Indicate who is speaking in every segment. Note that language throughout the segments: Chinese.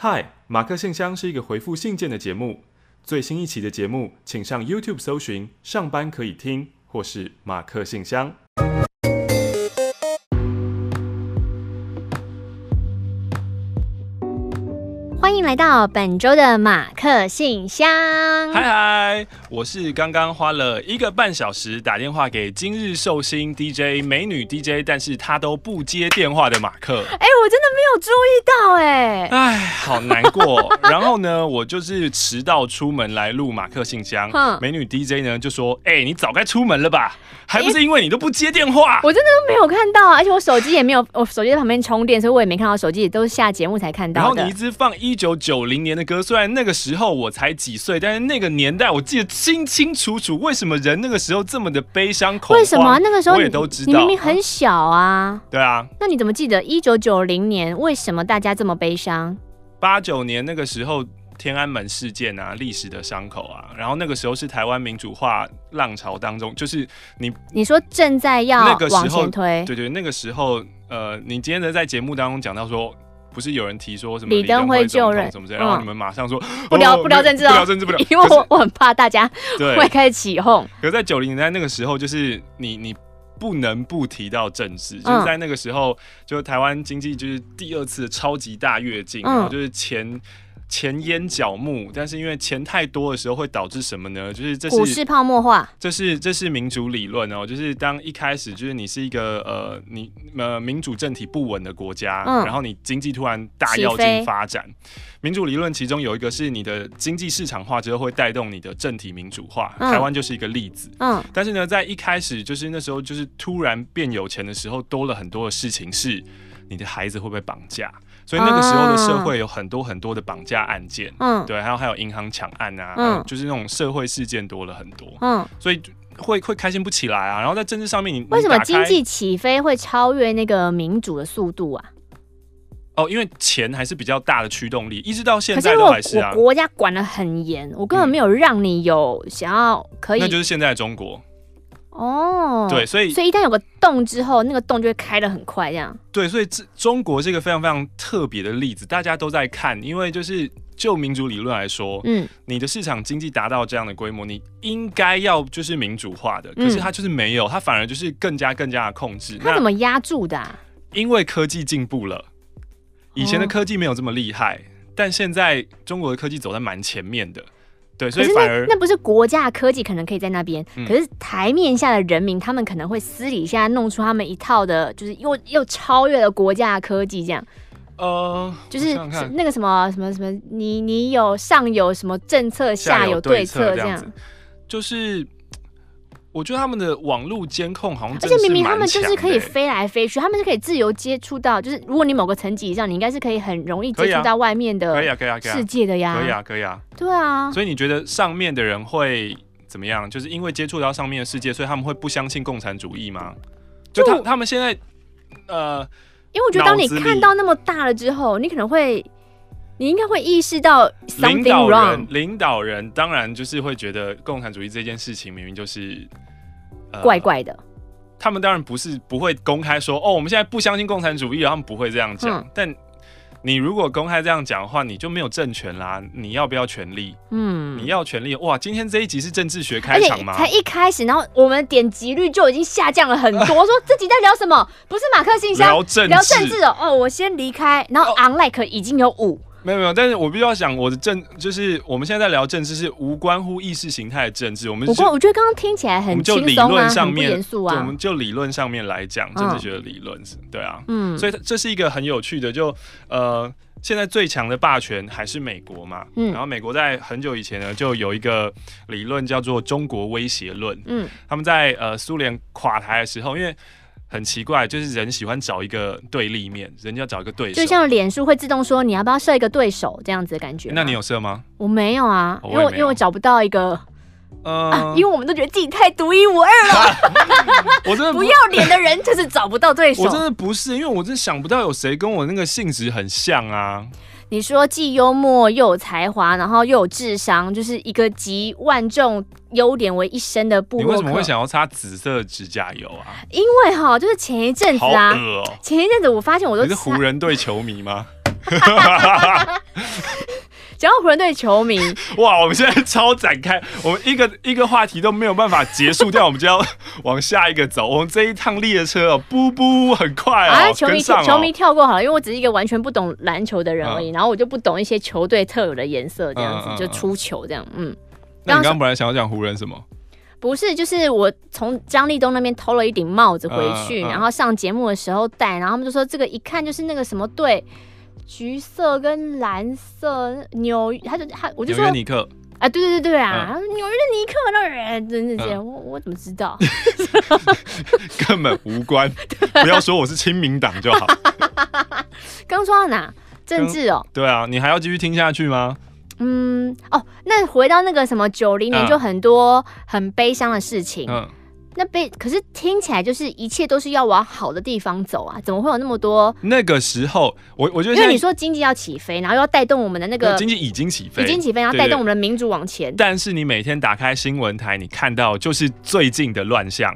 Speaker 1: 嗨，马克信箱是一个回复信件的节目。最新一期的节目，请上 YouTube 搜寻“上班可以听”或是“马克信箱”。
Speaker 2: 欢迎来到本周的马克信箱。
Speaker 1: 嗨嗨，我是刚刚花了一个半小时打电话给今日寿星 DJ 美女 DJ，但是她都不接电话的马克。
Speaker 2: 哎，我真的没有注意到哎。
Speaker 1: 哎，好难过。然后呢，我就是迟到出门来录马克信箱。美女 DJ 呢就说：“哎，你早该出门了吧？还不是因为你都不接电话。”
Speaker 2: 我真的都没有看到啊，而且我手机也没有，我手机在旁边充电，所以我也没看到手机，都是下节目才看到。
Speaker 1: 然后你一直放一九九零年的歌，虽然那个时候我才几岁，但是那个年代我记得清清楚楚。为什么人那个时候这么的悲伤恐慌？
Speaker 2: 为什么那个时候
Speaker 1: 我也都知道？
Speaker 2: 你明明很小啊。
Speaker 1: 对啊。
Speaker 2: 那你怎么记得一九九零年？为什么大家这么悲伤？
Speaker 1: 八九年那个时候天安门事件啊，历史的伤口啊。然后那个时候是台湾民主化浪潮当中，就是你你
Speaker 2: 说正在要往前推，
Speaker 1: 对对，那个时候呃，你今天的在节目当中讲到说。不是有人提说什么
Speaker 2: 李登辉就任
Speaker 1: 什么之类，然后你们马上说
Speaker 2: 不聊不聊政治，不聊政治，不聊，因为我我很怕大家会开始起哄。
Speaker 1: 可是在九零年代那个时候，就是你你不能不提到政治，就是在那个时候，就台湾经济就是第二次超级大跃进，然后就是前。钱淹脚目，但是因为钱太多的时候会导致什么呢？就是这是
Speaker 2: 股市泡沫化，
Speaker 1: 这是这是民主理论哦。就是当一开始就是你是一个呃你呃民主政体不稳的国家，嗯、然后你经济突然大跃进发展，民主理论其中有一个是你的经济市场化之后会带动你的政体民主化，嗯、台湾就是一个例子。嗯，但是呢，在一开始就是那时候就是突然变有钱的时候，多了很多的事情是你的孩子会不会绑架？所以那个时候的社会有很多很多的绑架案件，嗯，对，还有还有银行抢案啊，嗯，就是那种社会事件多了很多，嗯，所以会会开心不起来啊。然后在政治上面你，你
Speaker 2: 为什么经济起飞会超越那个民主的速度啊？
Speaker 1: 哦，因为钱还是比较大的驱动力，一直到现在都还是啊。
Speaker 2: 国家管的很严，我根本没有让你有想要可以，
Speaker 1: 那就是现在的中国。
Speaker 2: 哦，
Speaker 1: 对，所以
Speaker 2: 所以一旦有个洞之后，那个洞就会开得很快，这样。
Speaker 1: 对，所以这中国是一个非常非常特别的例子，大家都在看，因为就是就民主理论来说，嗯，你的市场经济达到这样的规模，你应该要就是民主化的，可是它就是没有，它反而就是更加更加的控制。
Speaker 2: 它怎么压住的啊？
Speaker 1: 因为科技进步了，以前的科技没有这么厉害，但现在中国的科技走在蛮前面的。对，所以反而
Speaker 2: 那，那不是国家的科技可能可以在那边，嗯、可是台面下的人民，他们可能会私底下弄出他们一套的，就是又又超越了国家的科技这样。呃，就是那个什么什么什么，你你有上有什么政策，下有对策这样，这样
Speaker 1: 就是。我觉得他们的网络监控好像，而
Speaker 2: 且明明他们就是可以飞来飞去，他们是可以自由接触到，就是如果你某个层级以上，你应该是可以很容易接触到外面的，可以啊，可以啊，世界的呀，
Speaker 1: 可以啊，可以啊，
Speaker 2: 对啊。
Speaker 1: 所以你觉得上面的人会怎么样？就是因为接触到上面的世界，所以他们会不相信共产主义吗？就他他们现在，呃，
Speaker 2: 因为我觉得当你看到那么大了之后，你可能会，你应该会意识到 something wrong。
Speaker 1: 领导人当然就是会觉得共产主义这件事情明明就是。
Speaker 2: 怪怪的，
Speaker 1: 他们当然不是不会公开说哦，我们现在不相信共产主义，他们不会这样讲。嗯、但你如果公开这样讲的话，你就没有政权啦。你要不要权力？嗯，你要权力哇！今天这一集是政治学开场吗？
Speaker 2: 才一开始，然后我们点击率就已经下降了很多。我 说自己在聊什么？不是马克信箱聊政治，聊政治哦。哦，我先离开，然后 unlike 已经有五。
Speaker 1: 没有没有，但是我必须要讲，我的政就是我们现在在聊政治，是无关乎意识形态的政治。我们
Speaker 2: 不过我觉得刚刚听起来很轻松啊，很不严肃啊。
Speaker 1: 我们就理论上面来讲，政治学的理论是，对啊，嗯，所以这是一个很有趣的，就呃，现在最强的霸权还是美国嘛，嗯，然后美国在很久以前呢，就有一个理论叫做中国威胁论，嗯，他们在呃苏联垮台的时候，因为。很奇怪，就是人喜欢找一个对立面，人家要找一个对手，
Speaker 2: 就像脸书会自动说你要不要设一个对手这样子的感觉。
Speaker 1: 那你有设吗？
Speaker 2: 我没有啊，因为因为我找不到一个，呃、啊，因为我们都觉得自己太独一无二了。我真的不，不要脸的人就是找不到对手。
Speaker 1: 我真的不是，因为我真的想不到有谁跟我那个性质很像啊。
Speaker 2: 你说既幽默又有才华，然后又有智商，就是一个集万众优点为一身的部落客。
Speaker 1: 你为什么会想要擦紫色指甲油啊？
Speaker 2: 因为哈，就是前一阵子啊，喔、前一阵子我发现我都
Speaker 1: 你是湖人队球迷吗？
Speaker 2: 讲到湖人队球迷，
Speaker 1: 哇，我们现在超展开，我们一个一个话题都没有办法结束掉，我们就要往下一个走。我们这一趟列车哦，不不很快啊，
Speaker 2: 球迷
Speaker 1: 哦、
Speaker 2: 球迷跳过好了，因为我只是一个完全不懂篮球的人而已，嗯、然后我就不懂一些球队特有的颜色，这样子、嗯、就出球这样，嗯。
Speaker 1: 那你刚刚本来想要讲湖人什么？
Speaker 2: 不是，就是我从张立东那边偷了一顶帽子回去，然后上节目的时候戴，然后他们就说这个一看就是那个什么队。橘色跟蓝色，纽约，他就他，我就说
Speaker 1: 尼克
Speaker 2: 啊，对对对对啊，纽、嗯、约的尼克那人真的这样，嗯、我我怎么知道？
Speaker 1: 根本无关，不要说我是亲民党就好。
Speaker 2: 刚说到哪？政治哦。
Speaker 1: 对啊，你还要继续听下去吗？
Speaker 2: 嗯，哦，那回到那个什么九零年，就很多很悲伤的事情。嗯。那悲可是听起来就是一切都是要往好的地方走啊，怎么会有那么多？
Speaker 1: 那个时候，我我觉得
Speaker 2: 因为你说经济要起飞，然后要带动我们的那个
Speaker 1: 经济已经起飞，
Speaker 2: 已经起飞，然后带动我们的民主往前。
Speaker 1: 但是你每天打开新闻台，你看到就是最近的乱象，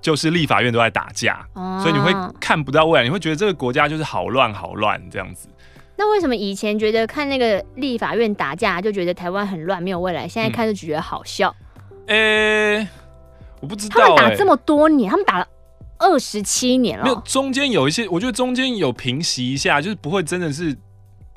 Speaker 1: 就是立法院都在打架，啊、所以你会看不到未来，你会觉得这个国家就是好乱好乱这样子。
Speaker 2: 那为什么以前觉得看那个立法院打架就觉得台湾很乱没有未来，现在看就觉得好笑？
Speaker 1: 呃、我不知道、欸，
Speaker 2: 他们打这么多年，他们打了二十七年了。
Speaker 1: 没有，中间有一些，我觉得中间有平息一下，就是不会真的是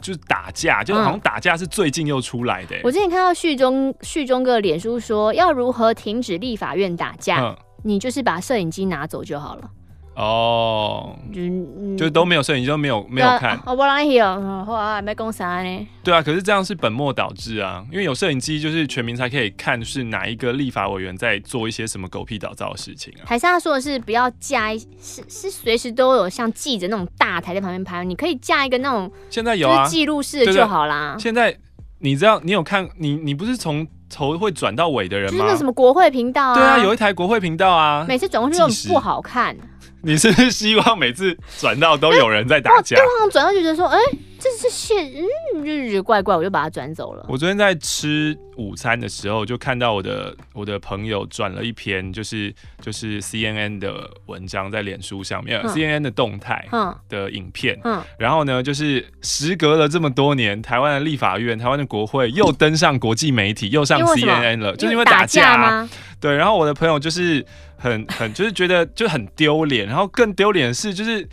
Speaker 1: 就是打架，就是好像打架是最近又出来的、欸嗯。
Speaker 2: 我之前看到旭中旭中哥脸书说，要如何停止立法院打架，嗯、你就是把摄影机拿走就好了。
Speaker 1: 哦，就就都没有摄影机，都没有没有看。
Speaker 2: 我不让你有，后来没讲啥呢？
Speaker 1: 对啊，可是这样是本末倒置啊！因为有摄影机，就是全民才可以看，是哪一个立法委员在做一些什么狗屁倒灶的事情啊。
Speaker 2: 台上说的是不要架一，是是随时都有像记者那种大台在旁边拍，你可以架一个那种
Speaker 1: 现在有啊
Speaker 2: 记录式的就好啦。
Speaker 1: 现在你知道你有看你你不是从头会转到尾的人吗？
Speaker 2: 就是那什么国会频道啊？
Speaker 1: 对啊，有一台国会频道啊，
Speaker 2: 每次转过去都不好看。
Speaker 1: 你是不是希望每次转到都有人在打架？对
Speaker 2: 方转到就觉得说，哎、欸，这是现，嗯，就觉得怪怪，我就把它转走了。
Speaker 1: 我昨天在吃午餐的时候，就看到我的我的朋友转了一篇，就是就是 CNN 的文章在脸书上面、嗯、CNN 的动态的影片。嗯，然后呢，就是时隔了这么多年，台湾的立法院、台湾的国会又登上国际媒体，又上 CNN 了，就是因为打架、啊、吗？对，然后我的朋友就是。很很就是觉得就很丢脸，然后更丢脸的是，就是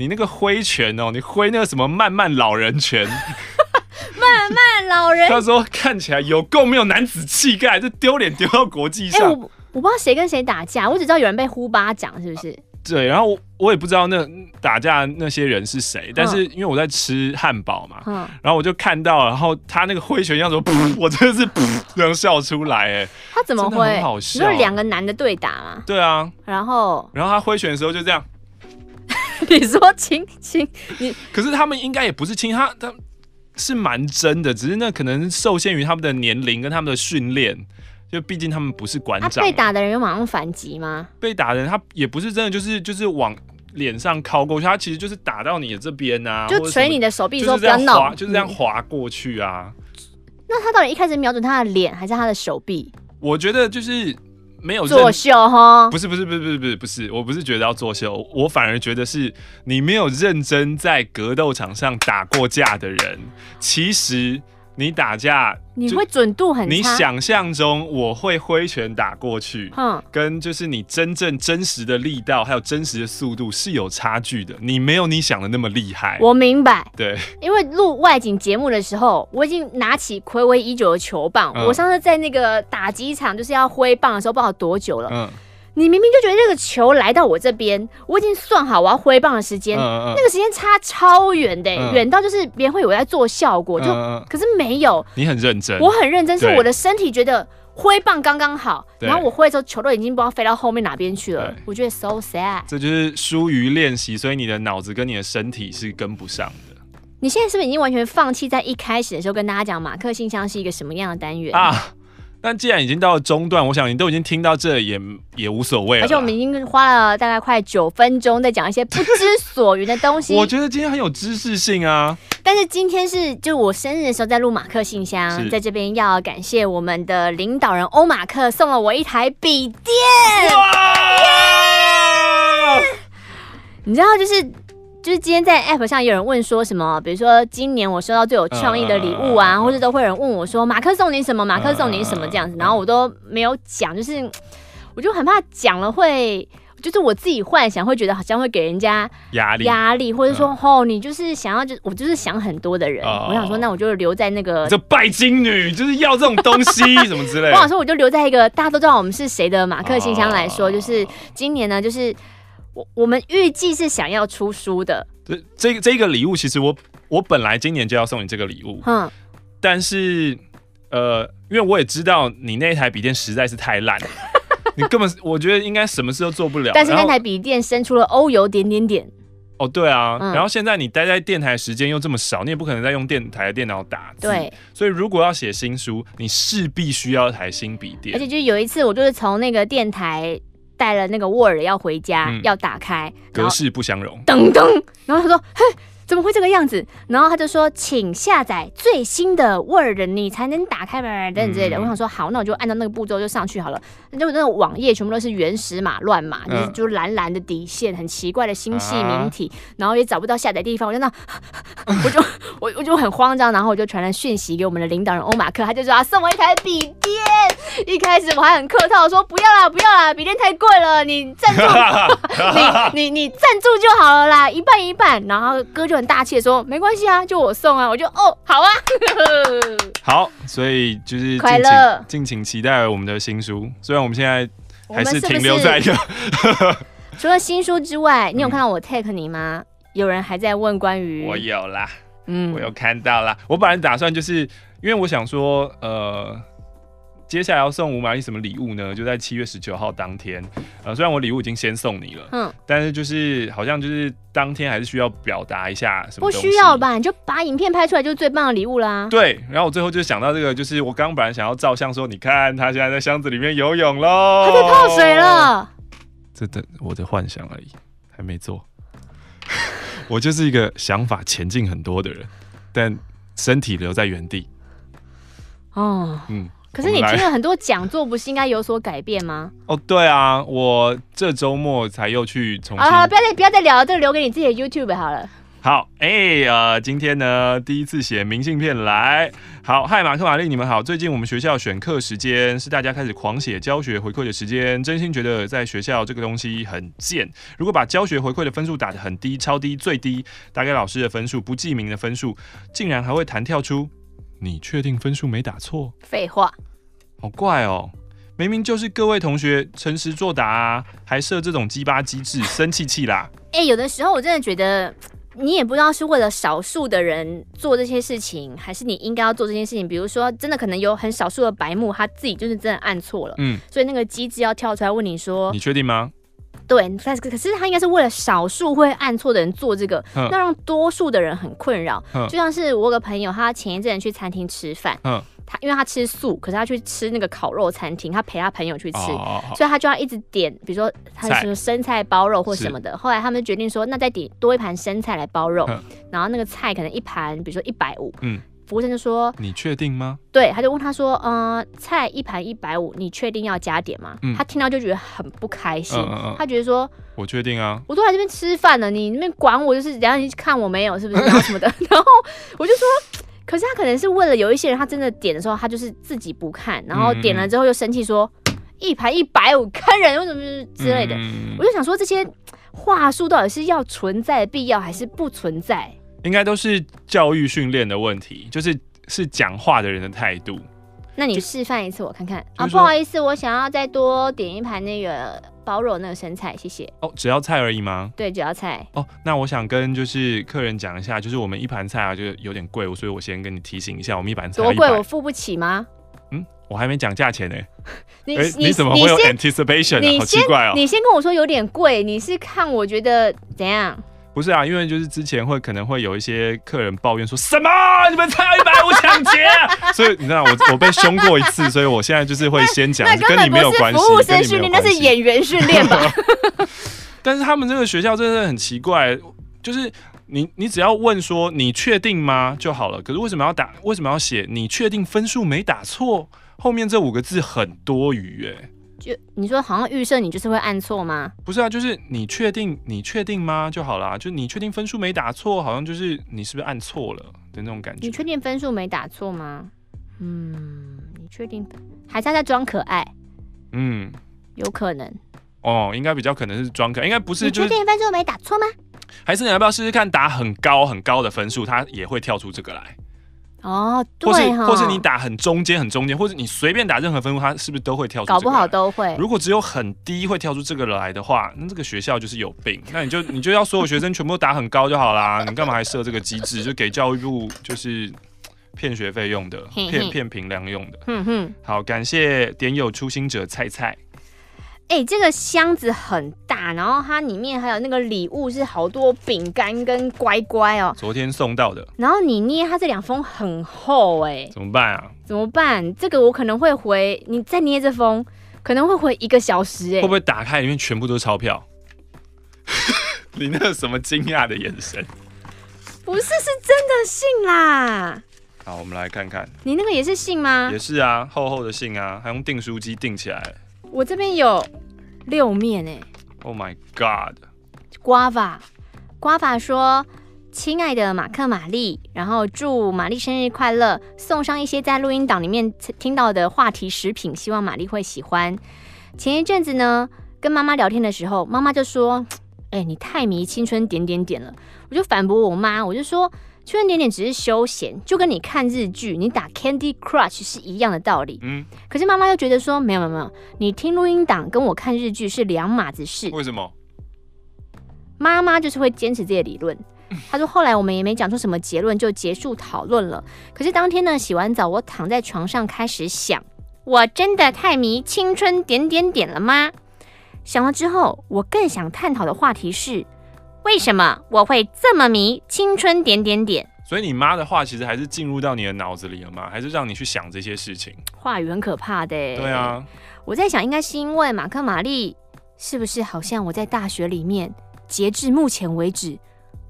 Speaker 1: 你那个挥拳哦，你挥那个什么慢慢老人拳，
Speaker 2: 慢慢老人，
Speaker 1: 他说看起来有够没有男子气概，这丢脸丢到国际上。欸，我
Speaker 2: 我不知道谁跟谁打架，我只知道有人被呼巴掌，是不是？
Speaker 1: 对，然后我我也不知道那打架那些人是谁，但是因为我在吃汉堡嘛，嗯、然后我就看到，然后他那个挥拳样子，噗，我真的是噗，这样笑出来，哎，他怎么会？很好笑，
Speaker 2: 就是两个男的对打嘛。
Speaker 1: 对啊，
Speaker 2: 然后
Speaker 1: 然后他挥拳的时候就这样，
Speaker 2: 你说亲亲你，
Speaker 1: 可是他们应该也不是亲，他他是蛮真的，只是那可能受限于他们的年龄跟他们的训练。就毕竟他们不是馆长，
Speaker 2: 被打的人有马上反击吗？
Speaker 1: 被打的人他也不是真的，就是就是往脸上靠过去，他其实就是打到你的这边啊，
Speaker 2: 就捶你的手臂说不
Speaker 1: 要闹，就是这样划过去啊。
Speaker 2: 那他到底一开始瞄准他的脸还是他的手臂？
Speaker 1: 我觉得就是没有
Speaker 2: 作秀哈，
Speaker 1: 不是不是不是不是不是不是，我不是觉得要作秀，我反而觉得是你没有认真在格斗场上打过架的人，其实。你打架，
Speaker 2: 你会准度很差。
Speaker 1: 你想象中我会挥拳打过去，嗯，跟就是你真正真实的力道还有真实的速度是有差距的。你没有你想的那么厉害。
Speaker 2: 我明白，
Speaker 1: 对，
Speaker 2: 因为录外景节目的时候，我已经拿起睽违已久的球棒。嗯，我上次在那个打击场就是要挥棒的时候，不知道多久了。嗯。你明明就觉得这个球来到我这边，我已经算好我要挥棒的时间，嗯嗯、那个时间差超远的，远、嗯、到就是别人会以为我在做效果，就、嗯、可是没有。
Speaker 1: 你很认真，
Speaker 2: 我很认真，是我的身体觉得挥棒刚刚好，然后我挥的时候球都已经不知道飞到后面哪边去了，我觉得 so sad。
Speaker 1: 这就是疏于练习，所以你的脑子跟你的身体是跟不上的。
Speaker 2: 你现在是不是已经完全放弃在一开始的时候跟大家讲马克信箱是一个什么样的单元
Speaker 1: 啊？但既然已经到了中段，我想你都已经听到这也也无所谓了。
Speaker 2: 而且我们已经花了大概快九分钟在讲一些不知所云的东西。
Speaker 1: 我觉得今天很有知识性啊。
Speaker 2: 但是今天是就我生日的时候在录马克信箱，在这边要感谢我们的领导人欧马克送了我一台笔电。哇!你知道就是就是今天在 App 上有人问说什么，比如说今年我收到最有创意的礼物啊，嗯、或者都会有人问我说马克送你什么，马克送你什么这样子，然后我都没有讲，就是我就很怕讲了会。就是我自己幻想，会觉得好像会给人家压力，压力，或者说，哦，你就是想要，就我就是想很多的人。我想说，那我就留在那个，
Speaker 1: 这拜金女就是要这种东西，什么之类的。
Speaker 2: 我想说，我就留在一个大家都知道我们是谁的马克信箱来说，就是今年呢，就是我我们预计是想要出书的。
Speaker 1: 这这这个礼物，其实我我本来今年就要送你这个礼物，嗯，但是呃，因为我也知道你那台笔电实在是太烂了。你根本，我觉得应该什么事都做不了。
Speaker 2: 但是那台笔电生出了欧油点点点。
Speaker 1: 哦，对啊。嗯、然后现在你待在电台时间又这么少，你也不可能再用电台的电脑打字。对。所以如果要写新书，你势必需要一台新笔电。
Speaker 2: 而且就有一次，我就是从那个电台带了那个 Word 要回家，嗯、要打开，
Speaker 1: 格式不相容。
Speaker 2: 噔噔，然后他说：“嘿。”怎么会这个样子？然后他就说，请下载最新的 Word，你才能打开吧，等等之类的。我想说，好，那我就按照那个步骤就上去好了。那就那个网页全部都是原始码乱码，就是就蓝蓝的底线，很奇怪的星系名体，然后也找不到下载地方。我就那，我就我我就很慌张，然后我就传了讯息给我们的领导人欧马克，他就说啊送我一台笔电。一开始我还很客套说不要啦，不要啦，笔电太贵了，你赞助，你你你赞助就好了啦，一半一半。然后哥就。很大气的说，没关系啊，就我送啊，我就哦，好啊，
Speaker 1: 好，所以就是快乐，敬请期待我们的新书。虽然我们现在还是停留在一个，
Speaker 2: 除了新书之外，你有看到我 take 你吗？有人还在问关于，
Speaker 1: 我有啦，嗯，我有看到啦。我本来打算就是因为我想说，呃。接下来要送吴玛丽什么礼物呢？就在七月十九号当天，呃，虽然我礼物已经先送你了，嗯，但是就是好像就是当天还是需要表达一下什么。
Speaker 2: 不需要吧？你就把影片拍出来就是最棒的礼物啦。
Speaker 1: 对，然后我最后就想到这个，就是我刚本来想要照相说，你看他现在在箱子里面游泳喽，
Speaker 2: 他在泡水了。
Speaker 1: 这的我的幻想而已，还没做。我就是一个想法前进很多的人，但身体留在原地。
Speaker 2: 哦，嗯。可是你听了很多讲座，不是应该有所改变吗？
Speaker 1: 哦，对啊，我这周末才又去重新。
Speaker 2: 好，不要再不要再聊了，这个留给你自己的 YouTube 好了。
Speaker 1: 好，哎、欸，呃，今天呢，第一次写明信片来。好，嗨，马克玛丽，你们好。最近我们学校选课时间是大家开始狂写教学回馈的时间，真心觉得在学校这个东西很贱。如果把教学回馈的分数打得很低，超低，最低，打给老师的分数，不记名的分数，竟然还会弹跳出。你确定分数没打错？
Speaker 2: 废话，
Speaker 1: 好怪哦！明明就是各位同学诚实作答啊，还设这种鸡巴机制，生气气啦！
Speaker 2: 哎、欸，有的时候我真的觉得，你也不知道是为了少数的人做这些事情，还是你应该要做这件事情。比如说，真的可能有很少数的白目，他自己就是真的按错了，嗯，所以那个机制要跳出来问你说：“
Speaker 1: 你确定吗？”
Speaker 2: 对，可是可是他应该是为了少数会按错的人做这个，那让多数的人很困扰。就像是我有个朋友，他前一阵去餐厅吃饭，他因为他吃素，可是他去吃那个烤肉餐厅，他陪他朋友去吃，所以他就要一直点，比如说他是生菜包肉或什么的。后来他们决定说，那再点多一盘生菜来包肉，然后那个菜可能一盘，比如说一百五。服务生就说：“你确定吗？”对，他就问他说：“呃，菜一盘一百五，你确定要加点吗？”嗯、他听到就觉得很不开心，嗯嗯嗯、他觉得说：“我确定啊，我都来这边吃饭了，你那边管我，就是然后你看我没有是不是 然后什么的？”然后我就说：“可是他可能是为了有一些人，他真的点的时候，他就是自己不看，然后点了之后又生气说一盘一百五坑人，为什么之类的？”嗯、我就想说，这些话术到底是要存在的必要还是不存在？
Speaker 1: 应该都是教育训练的问题，就是是讲话的人的态度。
Speaker 2: 那你示范一次我看看啊！不好意思，我想要再多点一盘那个包肉那个生菜，谢谢。
Speaker 1: 哦，只要菜而已吗？
Speaker 2: 对，只要菜。
Speaker 1: 哦，那我想跟就是客人讲一下，就是我们一盘菜啊，就是有点贵，所以我先跟你提醒一下，我们一盘菜多贵，
Speaker 2: 我付不起吗？
Speaker 1: 嗯，我还没讲价钱呢。你你、欸、你怎么会有 anticipation 啊？好奇怪哦！
Speaker 2: 你先跟我说有点贵，你是看我觉得怎样？
Speaker 1: 不是啊，因为就是之前会可能会有一些客人抱怨说什么你们才要一百五抢劫，所以你知道我我被凶过一次，所以我现在就是会先讲，跟你没有关系。服务生训练那是
Speaker 2: 演员训练吧？
Speaker 1: 但是他们这个学校真的很奇怪，就是你你只要问说你确定吗就好了，可是为什么要打？为什么要写你确定分数没打错？后面这五个字很多余哎。
Speaker 2: 就你说好像预设你就是会按错吗？
Speaker 1: 不是啊，就是你确定你确定吗就好啦。就你确定分数没打错，好像就是你是不是按错了的那种感觉。
Speaker 2: 你确定分数没打错吗？嗯，你确定还是他在装可爱？嗯，有可能。
Speaker 1: 哦，应该比较可能是装可爱，应该不是。
Speaker 2: 你确定分数没打错吗？
Speaker 1: 还是你要不要试试看打很高很高的分数，它也会跳出这个来？
Speaker 2: 哦，对，
Speaker 1: 或是或是你打很中间很中间，或者你随便打任何分数，它是不是都会跳出？
Speaker 2: 搞不好都会。
Speaker 1: 如果只有很低会跳出这个来的话，那这个学校就是有病。那你就你就要所有学生全部都打很高就好啦，你干嘛还设这个机制？就给教育部就是骗学费用的，骗骗评量用的。嗯哼。好，感谢点有初心者菜菜。
Speaker 2: 哎、欸，这个箱子很大，然后它里面还有那个礼物，是好多饼干跟乖乖哦。
Speaker 1: 昨天送到的。然
Speaker 2: 后你捏它这两封很厚，哎，
Speaker 1: 怎么办啊？
Speaker 2: 怎么办？这个我可能会回，你再捏这封，可能会回一个小时，哎。
Speaker 1: 会不会打开里面全部都是钞票？你那个什么惊讶的眼神？
Speaker 2: 不是，是真的信啦。
Speaker 1: 好，我们来看看。
Speaker 2: 你那个也是信吗？
Speaker 1: 也是啊，厚厚的信啊，还用订书机订起来。
Speaker 2: 我这边有六面哎
Speaker 1: ！Oh my god！
Speaker 2: 瓜法，瓜法说：“亲爱的马克玛丽，然后祝玛丽生日快乐，送上一些在录音档里面听到的话题食品，希望玛丽会喜欢。”前一阵子呢，跟妈妈聊天的时候，妈妈就说：“哎、欸，你太迷青春点点点了。”我就反驳我妈，我就说。青春点点只是休闲，就跟你看日剧、你打 Candy Crush 是一样的道理。嗯，可是妈妈又觉得说，没有没有没有，你听录音档跟我看日剧是两码子事。
Speaker 1: 为什么？
Speaker 2: 妈妈就是会坚持这些理论。她说后来我们也没讲出什么结论，就结束讨论了。可是当天呢，洗完澡，我躺在床上开始想，我真的太迷青春点点点了吗？想了之后，我更想探讨的话题是。为什么我会这么迷青春点点点？
Speaker 1: 所以你妈的话其实还是进入到你的脑子里了吗？还是让你去想这些事情？
Speaker 2: 话语很可怕的。
Speaker 1: 对啊，
Speaker 2: 我在想，应该是因为马克玛丽是不是好像我在大学里面，截至目前为止。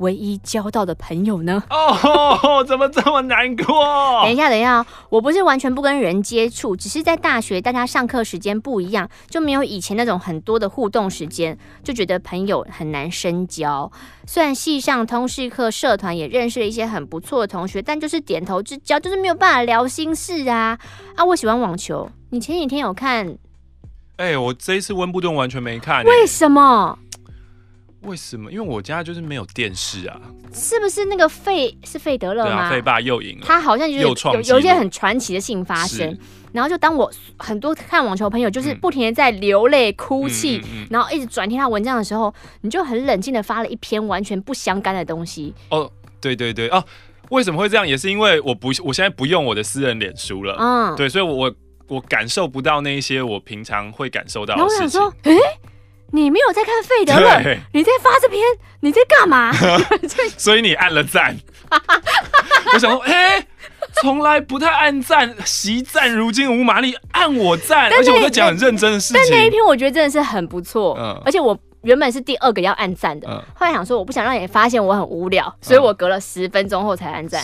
Speaker 2: 唯一交到的朋友呢？
Speaker 1: 哦，怎么这么难过？
Speaker 2: 等一下，等一下，我不是完全不跟人接触，只是在大学大家上课时间不一样，就没有以前那种很多的互动时间，就觉得朋友很难深交。虽然系上通识课社团也认识了一些很不错的同学，但就是点头之交，就是没有办法聊心事啊！啊，我喜欢网球，你前几天有看？
Speaker 1: 哎、欸，我这一次温布顿完全没看、欸，
Speaker 2: 为什么？
Speaker 1: 为什么？因为我家就是没有电视啊。
Speaker 2: 是不是那个费是费德勒吗？
Speaker 1: 费、啊、爸又赢了。
Speaker 2: 他好像就是有有一些很传奇的事情发生。然后就当我很多看网球朋友就是不停的在流泪哭泣，嗯嗯嗯嗯、然后一直转贴他文章的时候，你就很冷静的发了一篇完全不相干的东西。
Speaker 1: 哦，对对对哦，为什么会这样？也是因为我不我现在不用我的私人脸书了。嗯，对，所以我我我感受不到那一些我平常会感受到的事情。哎。
Speaker 2: 你没有在看费德勒，你在发这篇，你在干嘛？
Speaker 1: 所以你按了赞。我想说，哎、欸，从来不太按赞，惜赞如今无玛丽，按我赞，而且我在讲很认真的事情。
Speaker 2: 但那一篇我觉得真的是很不错，嗯，而且我原本是第二个要按赞的，嗯、后来想说我不想让你发现我很无聊，所以我隔了十分钟后才按赞。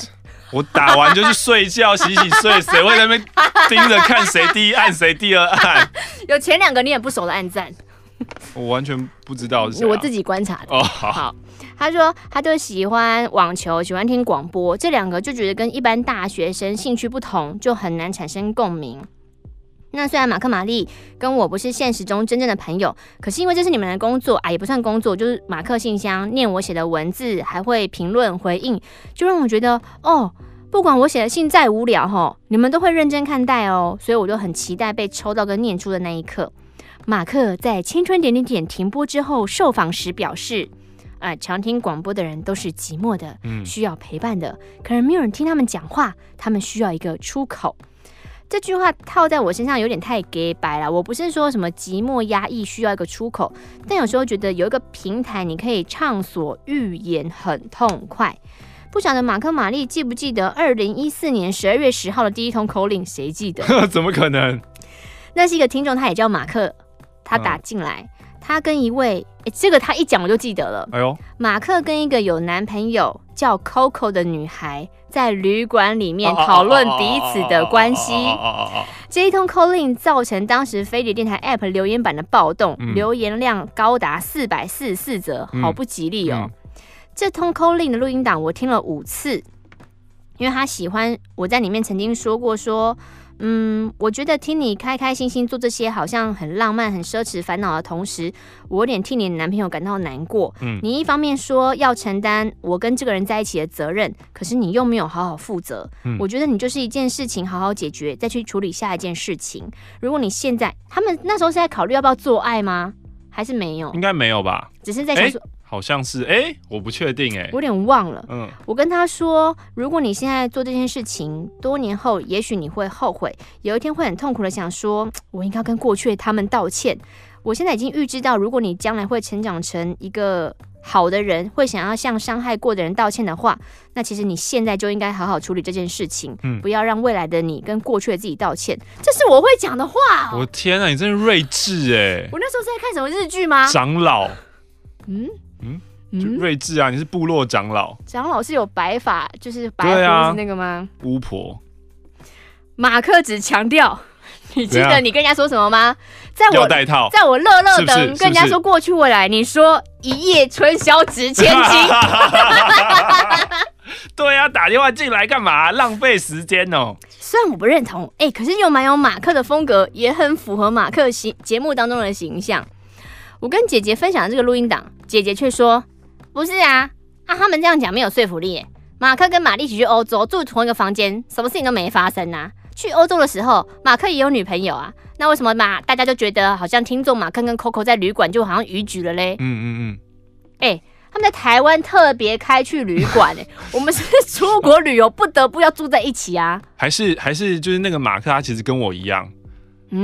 Speaker 1: 我打完就去睡觉，洗洗睡，谁会在那边盯着看谁第一按谁第二按？
Speaker 2: 有前两个你也不熟的按赞。
Speaker 1: 我完全不知道是、啊，
Speaker 2: 我自己观察的。哦，好，好。他说他就喜欢网球，喜欢听广播，这两个就觉得跟一般大学生兴趣不同，就很难产生共鸣。那虽然马克玛丽跟我不是现实中真正的朋友，可是因为这是你们的工作啊，也不算工作，就是马克信箱念我写的文字，还会评论回应，就让我觉得哦，不管我写的信再无聊吼，你们都会认真看待哦，所以我就很期待被抽到跟念出的那一刻。马克在《青春点点点》停播之后受访时表示：“啊、呃，常听广播的人都是寂寞的，嗯，需要陪伴的，可能没有人听他们讲话，他们需要一个出口。”这句话套在我身上有点太假掰了。我不是说什么寂寞压抑需要一个出口，但有时候觉得有一个平台，你可以畅所欲言，很痛快。不晓得马克玛丽记不记得二零一四年十二月十号的第一通 call in？谁记得？
Speaker 1: 怎么可能？
Speaker 2: 那是一个听众，他也叫马克。他打进来，他跟一位，哎，这个他一讲我就记得了。哎呦，马克跟一个有男朋友叫 Coco 的女孩在旅馆里面讨论彼此的关系。这一通 calling 造成当时飞碟电台 App 留言板的暴动，嗯、留言量高达四百四十四则，好不吉利哦。这通 calling 的录音档我听了五次，因为他喜欢我在里面曾经说过说。嗯，我觉得听你开开心心做这些好像很浪漫、很奢侈、烦恼的同时，我有点替你的男朋友感到难过。嗯，你一方面说要承担我跟这个人在一起的责任，可是你又没有好好负责。嗯，我觉得你就是一件事情好好解决，再去处理下一件事情。如果你现在，他们那时候是在考虑要不要做爱吗？还是没有？
Speaker 1: 应该没有吧？
Speaker 2: 只是在想说。欸
Speaker 1: 好像是哎、欸，我不确定哎、欸，
Speaker 2: 我有点忘了。嗯，我跟他说，如果你现在做这件事情，多年后也许你会后悔，有一天会很痛苦的想说，我应该跟过去的他们道歉。我现在已经预知到，如果你将来会成长成一个好的人，会想要向伤害过的人道歉的话，那其实你现在就应该好好处理这件事情，嗯，不要让未来的你跟过去的自己道歉。这是我会讲的话、喔。
Speaker 1: 我天啊，你真是睿智哎！
Speaker 2: 我那时候是在看什么日剧吗？
Speaker 1: 长老，嗯。嗯，睿智啊！你是部落长老，
Speaker 2: 长老是有白发，就是白胡子那个吗？啊、
Speaker 1: 巫婆。
Speaker 2: 马克只强调，你记得你跟人家说什么吗？在我
Speaker 1: 带套，
Speaker 2: 在我乐乐等跟人家说过去未来，你说一夜春宵值千金。
Speaker 1: 对啊，打电话进来干嘛？浪费时间哦。
Speaker 2: 虽然我不认同，哎、欸，可是又蛮有马克的风格，也很符合马克形节目当中的形象。我跟姐姐分享这个录音档，姐姐却说：“不是啊，啊，他们这样讲没有说服力。马克跟玛丽一起去欧洲，住同一个房间，什么事情都没发生啊。去欧洲的时候，马克也有女朋友啊。那为什么马大家就觉得好像听众马克跟 Coco 在旅馆就好像逾矩了嘞？嗯嗯嗯。哎、欸，他们在台湾特别开去旅馆，哎，我们是出国旅游不得不要住在一起啊。
Speaker 1: 还是还是就是那个马克，他其实跟我一样。”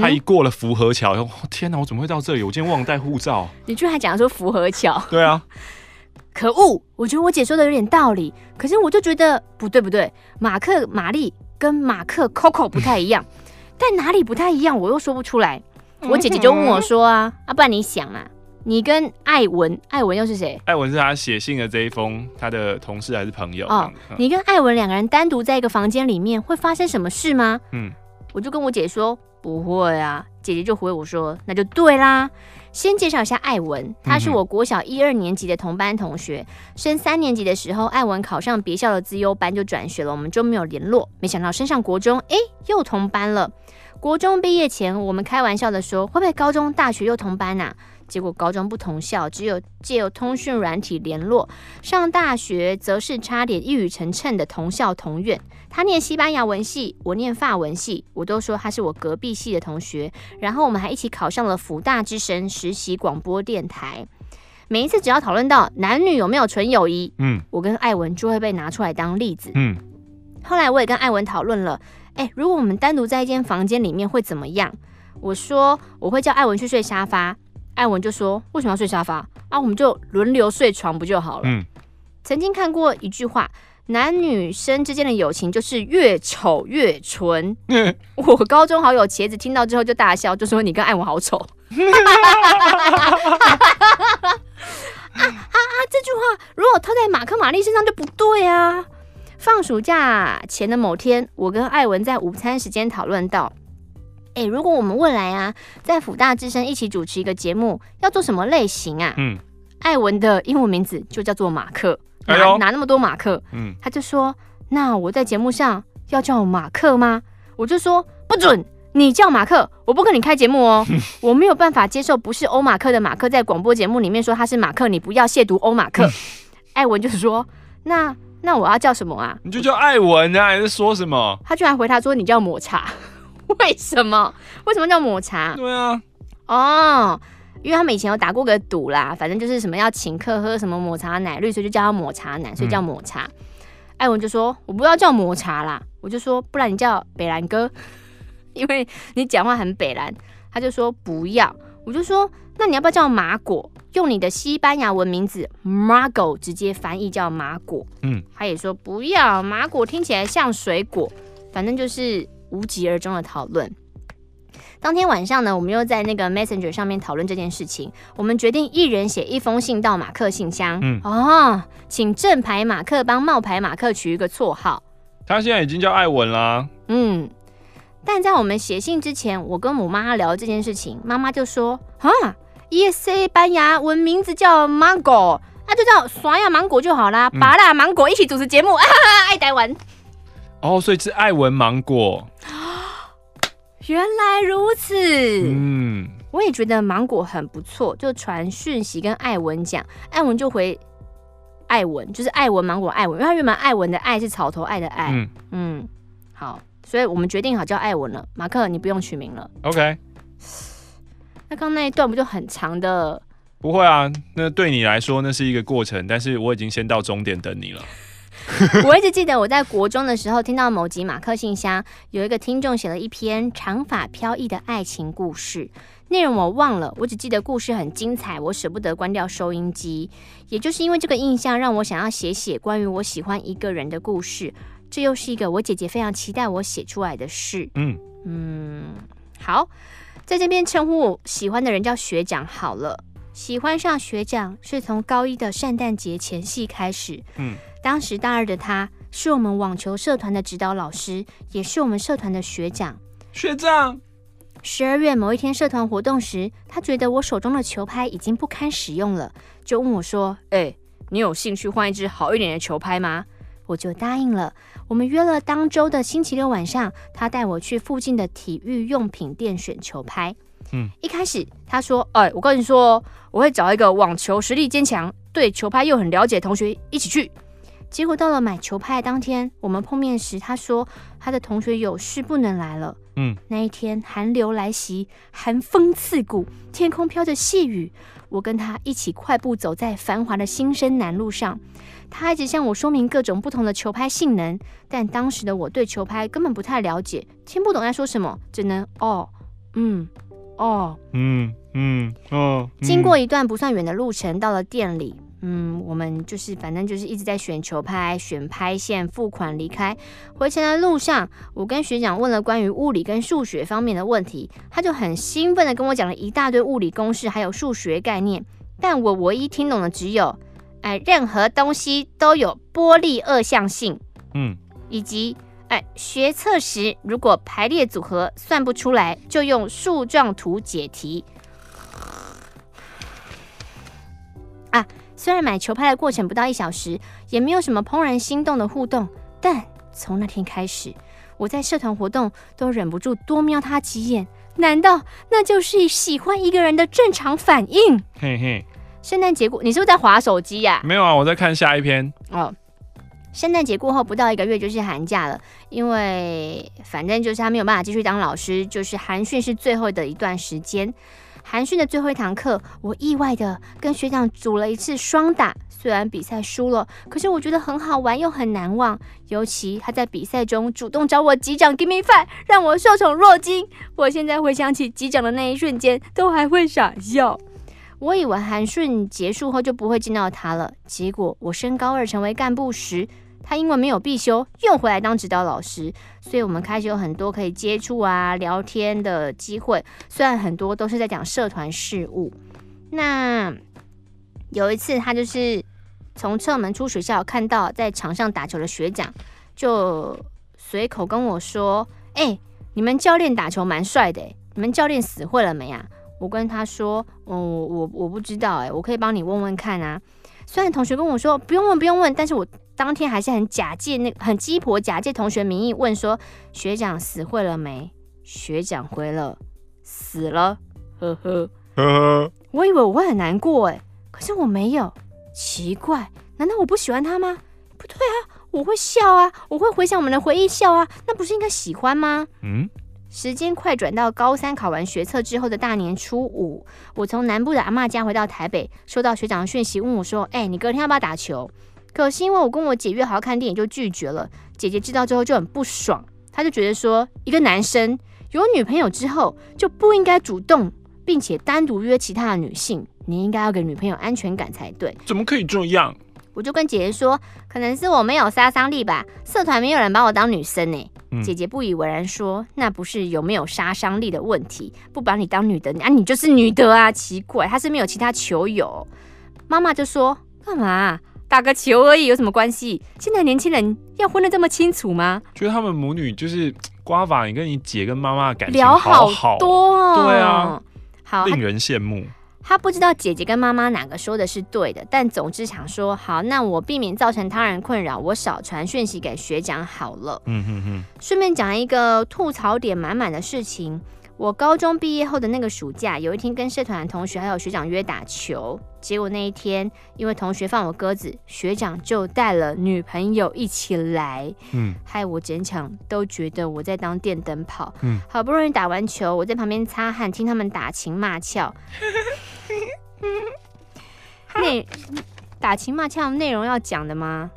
Speaker 1: 他一过了福和桥，哦 天哪！我怎么会到这里？我今天忘带护照。
Speaker 2: 你居然还讲说福和桥？
Speaker 1: 对啊，
Speaker 2: 可恶！我觉得我姐说的有点道理，可是我就觉得不对不对。马克、玛丽跟马克、Coco 不太一样，但哪里不太一样，我又说不出来。我姐姐就问我说啊，啊，不然你想啊，你跟艾文，艾文又是谁？
Speaker 1: 艾文是他写信的这一封，他的同事还是朋友？
Speaker 2: 哦，你跟艾文两个人单独在一个房间里面，会发生什么事吗？嗯，我就跟我姐说。不会啊，姐姐就回我说，那就对啦。先介绍一下艾文，他是我国小一二年级的同班同学。升三年级的时候，艾文考上别校的资优班就转学了，我们就没有联络。没想到升上国中，哎，又同班了。国中毕业前，我们开玩笑的说，会不会高中、大学又同班呐？结果高中不同校，只有借由通讯软体联络。上大学则是差点一语成谶的同校同院。他念西班牙文系，我念法文系，我都说他是我隔壁系的同学。然后我们还一起考上了福大之声实习广播电台。每一次只要讨论到男女有没有纯友谊，嗯，我跟艾文就会被拿出来当例子。嗯，后来我也跟艾文讨论了，哎，如果我们单独在一间房间里面会怎么样？我说我会叫艾文去睡沙发。艾文就说：“为什么要睡沙发啊？我们就轮流睡床不就好了？”嗯，曾经看过一句话：“男女生之间的友情就是越丑越纯。嗯”我高中好友茄子听到之后就大笑，就说：“你跟艾文好丑。”啊啊啊！这句话如果套在马克玛丽身上就不对啊！放暑假前的某天，我跟艾文在午餐时间讨论到。哎，如果我们未来啊，在辅大之声一起主持一个节目，要做什么类型啊？嗯，艾文的英文名字就叫做马克，哪、哎、那么多马克？嗯，他就说，那我在节目上要叫马克吗？我就说不准，你叫马克，我不跟你开节目哦，我没有办法接受不是欧马克的马克在广播节目里面说他是马克，你不要亵渎欧马克。嗯、艾文就是说，那那我要叫什么啊？
Speaker 1: 你就叫艾文啊，你在说什么？
Speaker 2: 他居然回答说，你叫抹茶。为什么？为什么叫抹茶？
Speaker 1: 对啊，
Speaker 2: 哦，因为他们以前有打过个赌啦，反正就是什么要请客喝什么抹茶奶绿，所以就叫他抹茶奶，所以叫抹茶。嗯、艾文就说：“我不要叫抹茶啦。”我就说：“不然你叫北兰哥，因为你讲话很北兰。”他就说：“不要。”我就说：“那你要不要叫马果？用你的西班牙文名字 Margo 直接翻译叫马果。”嗯，他也说：“不要，马果听起来像水果，反正就是。”无疾而终的讨论，当天晚上呢，我们又在那个 Messenger 上面讨论这件事情。我们决定一人写一封信到马克信箱。嗯，哦，请正牌马克帮冒牌马克取一个绰号。
Speaker 1: 他现在已经叫艾文啦。
Speaker 2: 嗯，但在我们写信之前，我跟我妈聊这件事情，妈妈就说：“哈，ESC 班牙文名字叫 Mango，，那就叫刷牙芒果就好啦，拔啦芒果一起主持节目啊，爱台湾。”
Speaker 1: 哦，所以是艾文芒果。
Speaker 2: 原来如此。嗯，我也觉得芒果很不错，就传讯息跟艾文讲，艾文就回艾文，就是艾文芒果艾文，因为他原本艾文的艾是草头爱的爱。嗯嗯，好，所以我们决定好叫艾文了。马克，你不用取名了。
Speaker 1: OK。
Speaker 2: 那刚刚那一段不就很长的？
Speaker 1: 不会啊，那对你来说那是一个过程，但是我已经先到终点等你了。
Speaker 2: 我一直记得我在国中的时候，听到某集马克信箱有一个听众写了一篇长发飘逸的爱情故事，内容我忘了，我只记得故事很精彩，我舍不得关掉收音机。也就是因为这个印象，让我想要写写关于我喜欢一个人的故事。这又是一个我姐姐非常期待我写出来的事。嗯嗯，好，在这边称呼我喜欢的人叫学长好了。喜欢上学长是从高一的圣诞节前夕开始。嗯。当时大二的他是我们网球社团的指导老师，也是我们社团的学长。
Speaker 1: 学长，
Speaker 2: 十二月某一天社团活动时，他觉得我手中的球拍已经不堪使用了，就问我说：“哎、欸，你有兴趣换一支好一点的球拍吗？”我就答应了。我们约了当周的星期六晚上，他带我去附近的体育用品店选球拍。嗯，一开始他说：“哎、欸，我跟你说，我会找一个网球实力坚强、对球拍又很了解的同学一起去。”结果到了买球拍当天，我们碰面时，他说他的同学有事不能来了。嗯，那一天寒流来袭，寒风刺骨，天空飘着细雨。我跟他一起快步走在繁华的新生南路上，他一直向我说明各种不同的球拍性能，但当时的我对球拍根本不太了解，听不懂在说什么，只能哦，嗯，哦，嗯嗯哦。经过一段不算远的路程，到了店里。嗯，我们就是反正就是一直在选球拍、选拍线、付款、离开。回程的路上，我跟学长问了关于物理跟数学方面的问题，他就很兴奋的跟我讲了一大堆物理公式还有数学概念。但我唯一听懂的只有，哎，任何东西都有波粒二象性，嗯，以及哎，学测时如果排列组合算不出来，就用树状图解题。虽然买球拍的过程不到一小时，也没有什么怦然心动的互动，但从那天开始，我在社团活动都忍不住多瞄他几眼。难道那就是喜欢一个人的正常反应？嘿嘿。圣诞节过，你是不是在划手机呀？
Speaker 1: 没有啊，我在看下一篇。
Speaker 2: 哦，圣诞节过后不到一个月就是寒假了，因为反正就是他没有办法继续当老师，就是寒训是最后的一段时间。韩训的最后一堂课，我意外的跟学长组了一次双打。虽然比赛输了，可是我觉得很好玩又很难忘。尤其他在比赛中主动找我击掌，give me five，让我受宠若惊。我现在回想起击掌的那一瞬间，都还会傻笑。我以为韩训结束后就不会见到他了，结果我升高二成为干部时。他因为没有必修，又回来当指导老师，所以我们开始有很多可以接触啊、聊天的机会。虽然很多都是在讲社团事务。那有一次，他就是从侧门出学校，看到在场上打球的学长，就随口跟我说：“哎、你们教练打球蛮帅的，你们教练死会了没啊？”我跟他说：“嗯，我我不知道，哎，我可以帮你问问看啊。”虽然同学跟我说不用问，不用问，但是我。当天还是很假借那很鸡婆，假借同学名义问说，学长死会了没？学长回了，死了，呵呵呵呵。我以为我会很难过哎，可是我没有，奇怪，难道我不喜欢他吗？不对啊，我会笑啊，我会回想我们的回忆笑啊，那不是应该喜欢吗？嗯。时间快转到高三考完学测之后的大年初五，我从南部的阿妈家回到台北，收到学长的讯息，问我说，哎，你隔天要不要打球？可是因为我跟我姐约好要看电影，就拒绝了。姐姐知道之后就很不爽，她就觉得说，一个男生有女朋友之后就不应该主动，并且单独约其他的女性，你应该要给女朋友安全感才对。
Speaker 1: 怎么可以这样？
Speaker 2: 我就跟姐姐说，可能是我没有杀伤力吧，社团没有人把我当女生呢。嗯、姐姐不以为然说，那不是有没有杀伤力的问题，不把你当女的啊，你就是女的啊，奇怪，她是没有其他球友。妈妈就说，干嘛打个球而已，有什么关系？现在年轻人要分得这么清楚吗？
Speaker 1: 觉得他们母女就是瓜法，你跟你姐跟妈妈的感情好好
Speaker 2: 多、哦，
Speaker 1: 对啊，
Speaker 2: 好
Speaker 1: 令人羡慕。
Speaker 2: 他不知道姐姐跟妈妈哪个说的是对的，但总之想说好，那我避免造成他人困扰，我少传讯息给学长好了。嗯哼哼。顺便讲一个吐槽点满满的事情，我高中毕业后的那个暑假，有一天跟社团的同学还有学长约打球，结果那一天因为同学放我鸽子，学长就带了女朋友一起来，嗯，害我整场都觉得我在当电灯泡。嗯，好不容易打完球，我在旁边擦汗，听他们打情骂俏。内打情骂俏内容要讲的吗？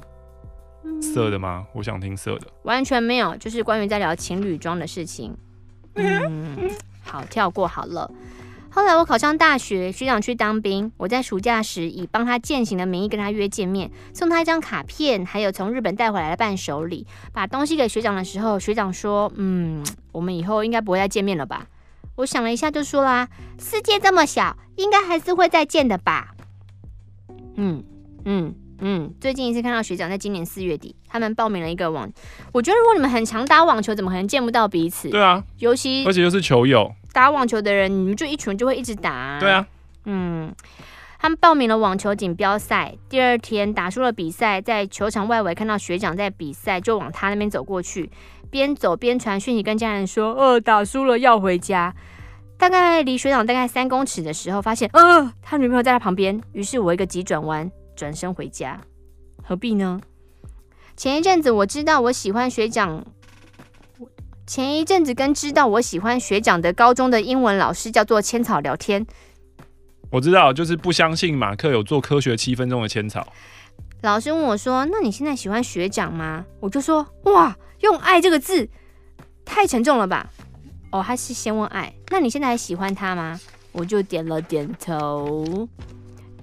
Speaker 1: 色的吗？我想听色的。
Speaker 2: 完全没有，就是关于在聊情侣装的事情。嗯，好，跳过好了。后来我考上大学，学长去当兵，我在暑假时以帮他践行的名义跟他约见面，送他一张卡片，还有从日本带回来的伴手礼。把东西给学长的时候，学长说：“嗯，我们以后应该不会再见面了吧？”我想了一下，就说啦：“世界这么小，应该还是会再见的吧。嗯”嗯嗯嗯。最近一次看到学长，在今年四月底，他们报名了一个网。我觉得如果你们很常打网球，怎么可能见不到彼此？
Speaker 1: 对啊，
Speaker 2: 尤其
Speaker 1: 而且又是球友，
Speaker 2: 打网球的人，你们就一群就会一直打啊。
Speaker 1: 对啊，
Speaker 2: 嗯。他们报名了网球锦标赛，第二天打输了比赛，在球场外围看到学长在比赛，就往他那边走过去。边走边传讯息跟家人说：“呃，打输了要回家。”大概离学长大概三公尺的时候，发现呃，他女朋友在他旁边。于是我一个急转弯，转身回家。何必呢？前一阵子我知道我喜欢学长，前一阵子跟知道我喜欢学长的高中的英文老师叫做千草聊天。
Speaker 1: 我知道，就是不相信马克有做科学七分钟的千草。
Speaker 2: 老师问我说：“那你现在喜欢学长吗？”我就说：“哇。”用“爱”这个字太沉重了吧？哦，他是先问爱。那你现在还喜欢他吗？我就点了点头。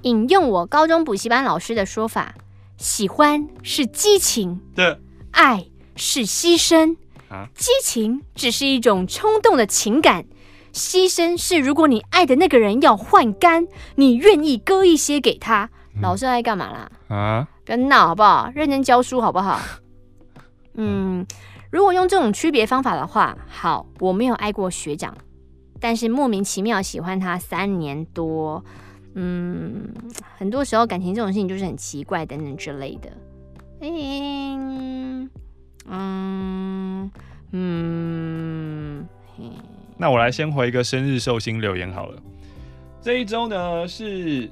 Speaker 2: 引用我高中补习班老师的说法：喜欢是激情，
Speaker 1: 对，
Speaker 2: 爱是牺牲。啊，激情只是一种冲动的情感，牺牲是如果你爱的那个人要换肝，你愿意割一些给他。嗯、老师爱干嘛啦？啊，不要闹好不好？认真教书好不好？嗯，如果用这种区别方法的话，好，我没有爱过学长，但是莫名其妙喜欢他三年多。嗯，很多时候感情这种事情就是很奇怪等等之类的。嗯嗯嗯，
Speaker 1: 那我来先回一个生日寿星留言好了。这一周呢是。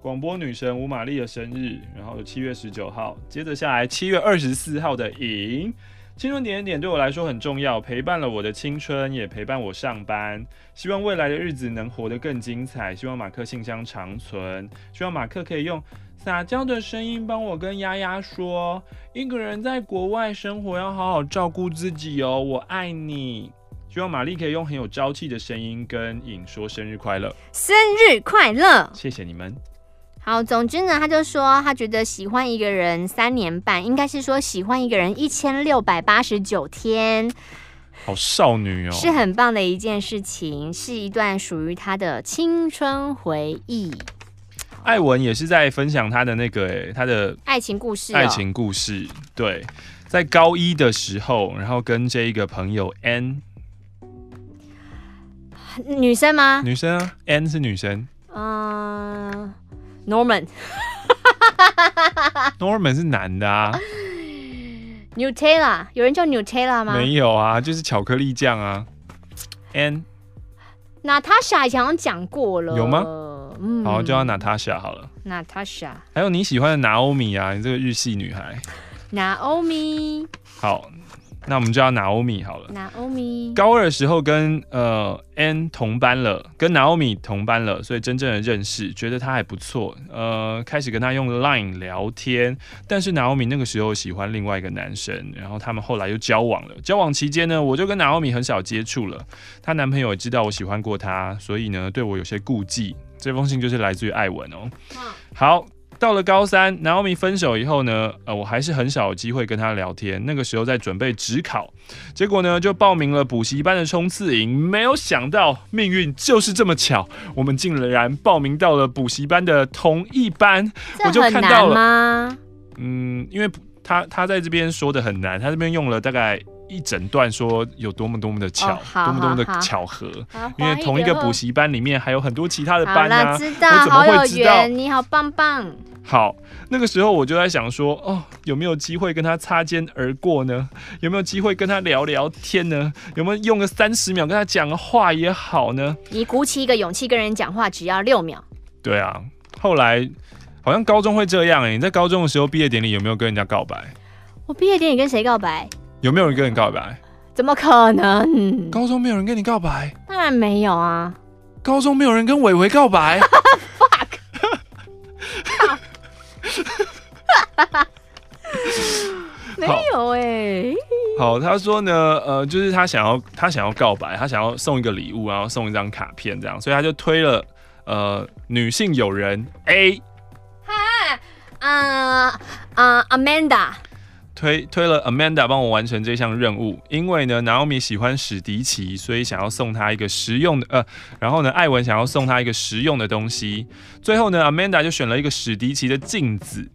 Speaker 1: 广播女神吴玛丽的生日，然后七月十九号，接着下来七月二十四号的影，青春点点点对我来说很重要，陪伴了我的青春，也陪伴我上班。希望未来的日子能活得更精彩，希望马克信箱长存，希望马克可以用撒娇的声音帮我跟丫丫说，一个人在国外生活要好好照顾自己哦，我爱你。希望玛丽可以用很有朝气的声音跟影说生日快乐，
Speaker 2: 生日快乐，
Speaker 1: 谢谢你们。
Speaker 2: 好，总之呢，他就说他觉得喜欢一个人三年半，应该是说喜欢一个人一千六百八十九天，
Speaker 1: 好少女哦，
Speaker 2: 是很棒的一件事情，是一段属于他的青春回忆。
Speaker 1: 艾文也是在分享他的那个，哎，他的
Speaker 2: 爱情故事，
Speaker 1: 爱情故事，对，在高一的时候，然后跟这一个朋友 N，
Speaker 2: 女生吗？
Speaker 1: 女生啊，N 是女生，
Speaker 2: 嗯。
Speaker 1: Norman，Norman 是男的啊。
Speaker 2: Nutella，有人叫 Nutella 吗？
Speaker 1: 没有啊，就是巧克力酱啊。And
Speaker 2: Natasha 以前好像讲过了，
Speaker 1: 有吗？嗯，好，叫她 Natasha 好了。
Speaker 2: Natasha，
Speaker 1: 还有你喜欢的 Naomi 啊，你这个日系女孩。
Speaker 2: Naomi，
Speaker 1: 好。那我们就叫 Naomi 好了。
Speaker 2: Naomi
Speaker 1: 高二的时候跟呃 N 同班了，跟 Naomi 同班了，所以真正的认识，觉得他还不错。呃，开始跟他用 Line 聊天，但是 Naomi 那个时候喜欢另外一个男生，然后他们后来又交往了。交往期间呢，我就跟 Naomi 很少接触了。她男朋友也知道我喜欢过她，所以呢，对我有些顾忌。这封信就是来自于艾文哦。好。到了高三，Naomi 分手以后呢，呃，我还是很少有机会跟他聊天。那个时候在准备职考，结果呢就报名了补习班的冲刺营。没有想到命运就是这么巧，我们竟然报名到了补习班的同一班。我就看到了，嗯，因为他他在这边说的很难，他这边用了大概。一整段说有多么多么的巧，哦、多么多么的巧合，因为同一个补习班里面还有很多其他的班啊，
Speaker 2: 知道我怎么会知道？你好棒棒。
Speaker 1: 好，那个时候我就在想说，哦，有没有机会跟他擦肩而过呢？有没有机会跟他聊聊天呢？有没有用个三十秒跟他讲个话也好呢？
Speaker 2: 你鼓起一个勇气跟人讲话，只要六秒。
Speaker 1: 对啊，后来好像高中会这样哎、欸，你在高中的时候毕业典礼有没有跟人家告白？
Speaker 2: 我毕业典礼跟谁告白？
Speaker 1: 有没有人跟你告白？
Speaker 2: 怎么可能？
Speaker 1: 高中没有人跟你告白？
Speaker 2: 当然没有啊！
Speaker 1: 高中没有人跟伟伟告白？
Speaker 2: Fuck！没有哎、欸。
Speaker 1: 好，他说呢，呃，就是他想要他想要告白，他想要送一个礼物，然后送一张卡片，这样，所以他就推了呃女性友人 A。
Speaker 2: 嗨，啊啊，Amanda。
Speaker 1: 推推了 Amanda 帮我完成这项任务，因为呢，Naomi 喜欢史迪奇，所以想要送他一个实用的呃，然后呢，艾文想要送他一个实用的东西，最后呢，Amanda 就选了一个史迪奇的镜子。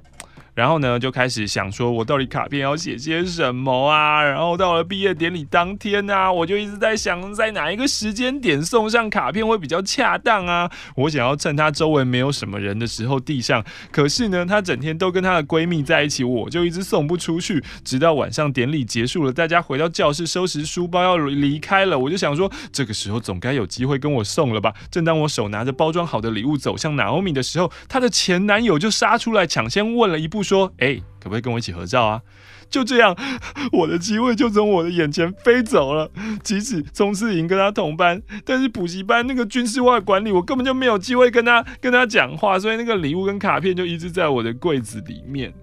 Speaker 1: 然后呢，就开始想说，我到底卡片要写些什么啊？然后到了毕业典礼当天啊，我就一直在想，在哪一个时间点送上卡片会比较恰当啊？我想要趁他周围没有什么人的时候递上，可是呢，她整天都跟她的闺蜜在一起，我就一直送不出去。直到晚上典礼结束了，大家回到教室收拾书包要离开了，我就想说，这个时候总该有机会跟我送了吧？正当我手拿着包装好的礼物走向 Naomi 的时候，她的前男友就杀出来抢先问了一步。说，哎、可不可以跟我一起合照啊？就这样，我的机会就从我的眼前飞走了。即使冲刺营跟他同班，但是补习班那个军事化管理，我根本就没有机会跟他跟他讲话，所以那个礼物跟卡片就一直在我的柜子里面。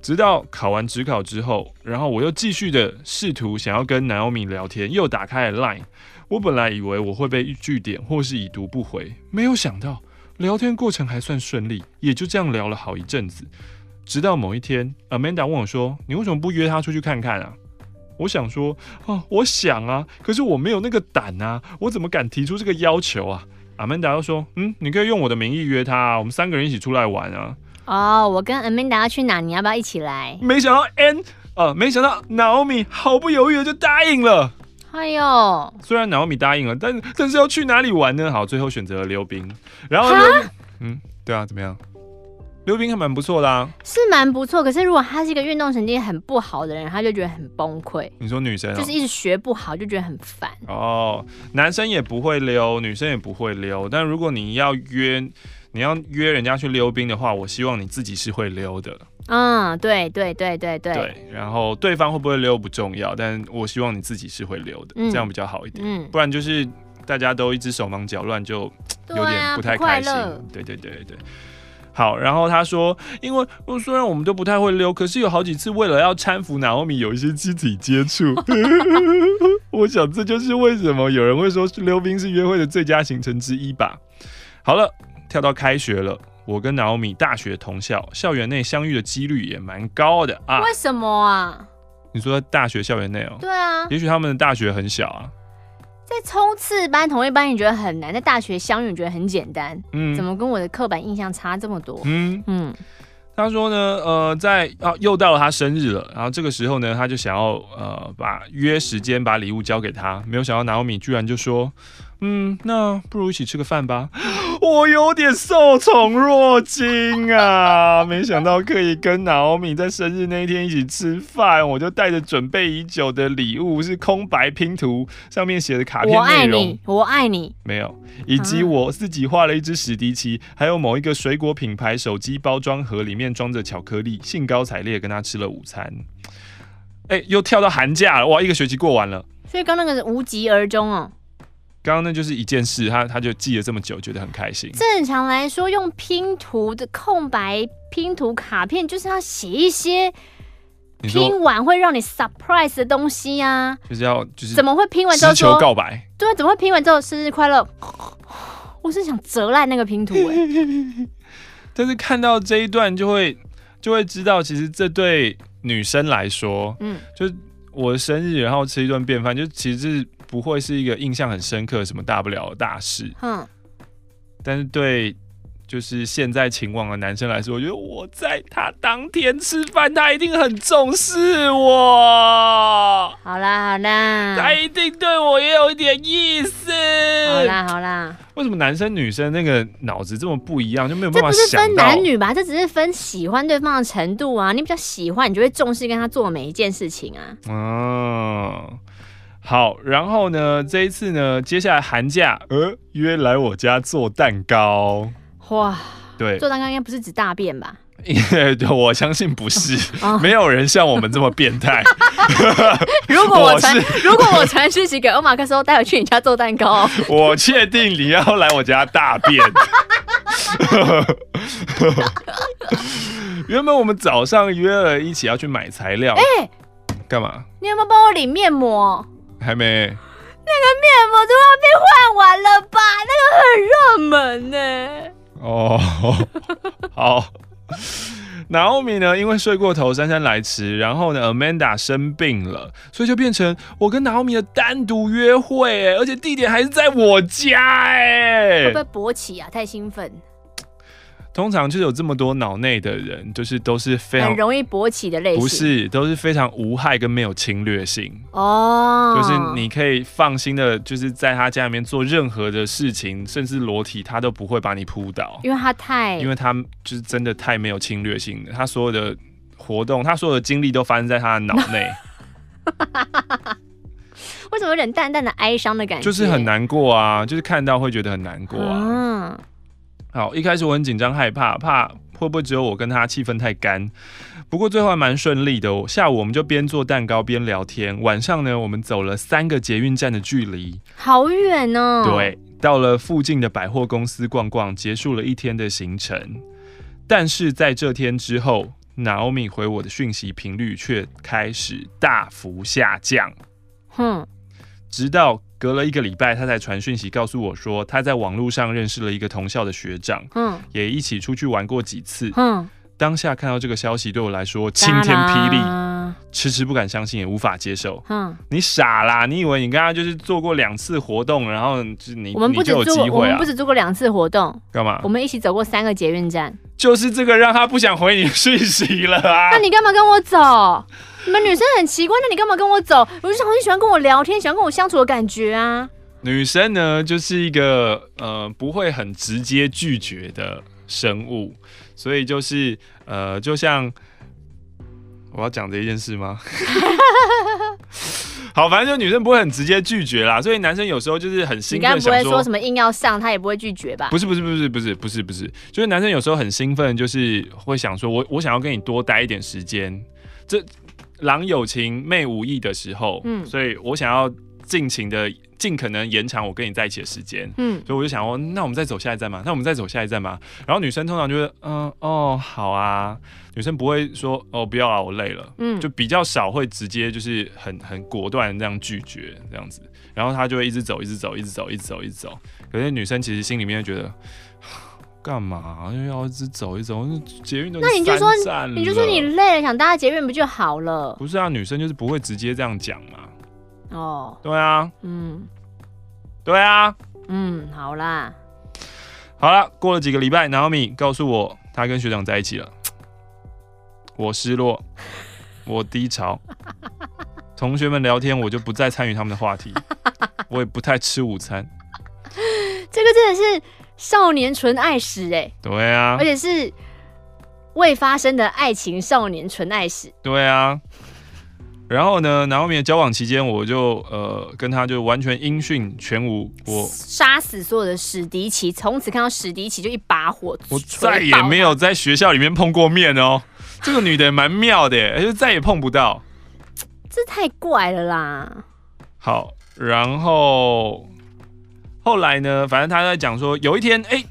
Speaker 1: 直到考完指考之后，然后我又继续的试图想要跟 Naomi 聊天，又打开了 Line。我本来以为我会被拒点或是已读不回，没有想到聊天过程还算顺利，也就这样聊了好一阵子。直到某一天，Amanda 问我说：“你为什么不约他出去看看啊？”我想说：“哦，我想啊，可是我没有那个胆啊，我怎么敢提出这个要求啊？”Amanda 又说：“嗯，你可以用我的名义约他啊，我们三个人一起出来玩啊。”
Speaker 2: 哦，我跟 Amanda 要去哪？你要不要一起来？
Speaker 1: 没想到 N，呃，没想到 Naomi 毫不犹豫的就答应了。
Speaker 2: 哎呦，
Speaker 1: 虽然 Naomi 答应了，但但是要去哪里玩呢？好，最后选择了溜冰。然后，嗯，对啊，怎么样？溜冰还蛮不错的啊，
Speaker 2: 是蛮不错。可是如果他是一个运动神经很不好的人，他就觉得很崩溃。
Speaker 1: 你说女生、喔、
Speaker 2: 就是一直学不好，就觉得很烦。
Speaker 1: 哦，男生也不会溜，女生也不会溜。但如果你要约，你要约人家去溜冰的话，我希望你自己是会溜的。
Speaker 2: 嗯，对对对对对。
Speaker 1: 对，然后对方会不会溜不重要，但我希望你自己是会溜的，嗯、这样比较好一点。嗯，不然就是大家都一直手忙脚乱，就有点不太开心。啊、对对对对。好，然后他说，因为虽然我们都不太会溜，可是有好几次为了要搀扶 Naomi 有一些肢体接触。我想这就是为什么有人会说溜冰是约会的最佳行程之一吧。好了，跳到开学了，我跟 Naomi 大学同校，校园内相遇的几率也蛮高的啊。
Speaker 2: 为什么啊？
Speaker 1: 你说在大学校园内哦？
Speaker 2: 对啊，
Speaker 1: 也许他们的大学很小啊。
Speaker 2: 在冲刺班同一班，你觉得很难；在大学相遇，你觉得很简单。嗯，怎么跟我的刻板印象差这么多？嗯嗯，
Speaker 1: 他说呢，呃，在啊，又到了他生日了，然后这个时候呢，他就想要呃，把约时间把礼物交给他，没有想到 Naomi 居然就说。嗯，那不如一起吃个饭吧。我有点受宠若惊啊，没想到可以跟 Naomi 在生日那一天一起吃饭，我就带着准备已久的礼物，是空白拼图，上面写的卡片内容。我爱
Speaker 2: 你，我爱你。
Speaker 1: 没有，以及我自己画了一只史迪奇，还有某一个水果品牌手机包装盒里面装着巧克力，兴高采烈跟他吃了午餐。哎、欸，又跳到寒假了，哇，一个学期过完了。
Speaker 2: 所以刚那个是无疾而终哦。
Speaker 1: 刚刚那就是一件事，他他就记了这么久，觉得很开心。
Speaker 2: 正常来说，用拼图的空白拼图卡片，就是要写一些拼完会让你 surprise 的东西呀、啊。
Speaker 1: 就是要就是
Speaker 2: 怎么会拼完之后说
Speaker 1: 求告白？
Speaker 2: 对，怎么会拼完之后生日快乐？我是想折烂那个拼图哎、欸。
Speaker 1: 但是看到这一段就会就会知道，其实这对女生来说，嗯，就我的生日，然后吃一顿便饭，就其实是不会是一个印象很深刻、什么大不了的大事。嗯，但是对。就是现在情网的男生来说，我觉得我在他当天吃饭，他一定很重视我。
Speaker 2: 好啦好啦，
Speaker 1: 他一定对我也有一点意思。
Speaker 2: 好啦好啦，
Speaker 1: 为什么男生女生那个脑子这么不一样，就没有办法想？
Speaker 2: 这不是分男女吧？这只是分喜欢对方的程度啊。你比较喜欢，你就会重视跟他做每一件事情啊。
Speaker 1: 嗯，好。然后呢，这一次呢，接下来寒假，呃，约来我家做蛋糕。
Speaker 2: 哇，
Speaker 1: 对，
Speaker 2: 做蛋糕应该不是指大便吧？
Speaker 1: 对，我相信不是，哦、没有人像我们这么变态。
Speaker 2: 如果我传，是 如果我传讯息给欧马克说待会去你家做蛋糕，
Speaker 1: 我确定你要来我家大便。原本我们早上约了一起要去买材料，哎、欸，干嘛？
Speaker 2: 你有没有帮我领面膜？
Speaker 1: 还没。
Speaker 2: 那个面膜都要被换完了吧？那个很热门呢。
Speaker 1: 哦，好。Naomi 呢？因为睡过头，姗姗来迟，然后呢，Amanda 生病了，所以就变成我跟 Naomi 的单独约会，哎，而且地点还是在我家，哎，
Speaker 2: 会不会勃起啊？太兴奋。
Speaker 1: 通常就是有这么多脑内的人，就是都是非常
Speaker 2: 很容易勃起的类型，
Speaker 1: 不是，都是非常无害跟没有侵略性哦。Oh. 就是你可以放心的，就是在他家里面做任何的事情，甚至裸体，他都不会把你扑倒，
Speaker 2: 因为他太，
Speaker 1: 因为他就是真的太没有侵略性了，他所有的活动，他所有的精力都发生在他的脑内。
Speaker 2: 为什么有点淡淡的哀伤的感觉？
Speaker 1: 就是很难过啊，就是看到会觉得很难过啊。Oh. 好，一开始我很紧张害怕，怕会不会只有我跟他气氛太干。不过最后还蛮顺利的。哦下午我们就边做蛋糕边聊天，晚上呢，我们走了三个捷运站的距离，
Speaker 2: 好远哦。
Speaker 1: 对，到了附近的百货公司逛逛，结束了一天的行程。但是在这天之后，Naomi 回我的讯息频率却开始大幅下降。哼，直到。隔了一个礼拜，他才传讯息告诉我说，他在网络上认识了一个同校的学长，嗯，也一起出去玩过几次，嗯。当下看到这个消息，对我来说晴天霹雳，迟迟不敢相信，也无法接受。嗯，你傻啦？你以为你跟他就是做过两次活动，然后就你
Speaker 2: 我们不止做，
Speaker 1: 机会啊，
Speaker 2: 我们不止做过两次活动，
Speaker 1: 干嘛？
Speaker 2: 我们一起走过三个捷运站，
Speaker 1: 就是这个让他不想回你讯息了啊？
Speaker 2: 那你干嘛跟我走？你们女生很奇怪，那你干嘛跟我走？我就是很喜欢跟我聊天，喜欢跟我相处的感觉啊。
Speaker 1: 女生呢，就是一个呃不会很直接拒绝的生物，所以就是呃，就像我要讲这一件事吗？好，反正就女生不会很直接拒绝啦，所以男生有时候就是很兴奋，你刚
Speaker 2: 不会说什么硬要上，他也不会拒绝吧？
Speaker 1: 不是不是不是不是不是不是，就是男生有时候很兴奋，就是会想说我我想要跟你多待一点时间，这。郎有情，妹无意的时候，嗯，所以我想要尽情的、尽可能延长我跟你在一起的时间，嗯，所以我就想说，那我们再走下一站嘛？那我们再走下一站嘛？然后女生通常就会，嗯，哦，好啊，女生不会说，哦，不要啊，我累了，嗯，就比较少会直接就是很很果断这样拒绝这样子，然后她就会一直走，一直走，一直走，一直走，一直走。可是女生其实心里面觉得。干嘛？因为要一直走一走，捷运都
Speaker 2: 那你就说，你就说你累了，想搭捷运不就好了？
Speaker 1: 不是啊，女生就是不会直接这样讲嘛。哦，对啊，嗯，对啊，
Speaker 2: 嗯，好啦，
Speaker 1: 好了，过了几个礼拜，Naomi 告诉我她跟学长在一起了，我失落，我低潮，同学们聊天我就不再参与他们的话题，我也不太吃午餐，
Speaker 2: 这个真的是。少年纯爱史哎，
Speaker 1: 对啊，
Speaker 2: 而且是未发生的爱情少年纯爱史，
Speaker 1: 对啊。然后呢，然后面交往期间，我就呃跟他就完全音讯全无，我
Speaker 2: 杀死所有的史迪奇，从此看到史迪奇就一把火，
Speaker 1: 我再也没有在学校里面碰过面哦。这个女的也蛮妙的，而且再也碰不到，
Speaker 2: 这太怪了啦。
Speaker 1: 好，然后。后来呢，反正他在讲说，有一天，哎、欸，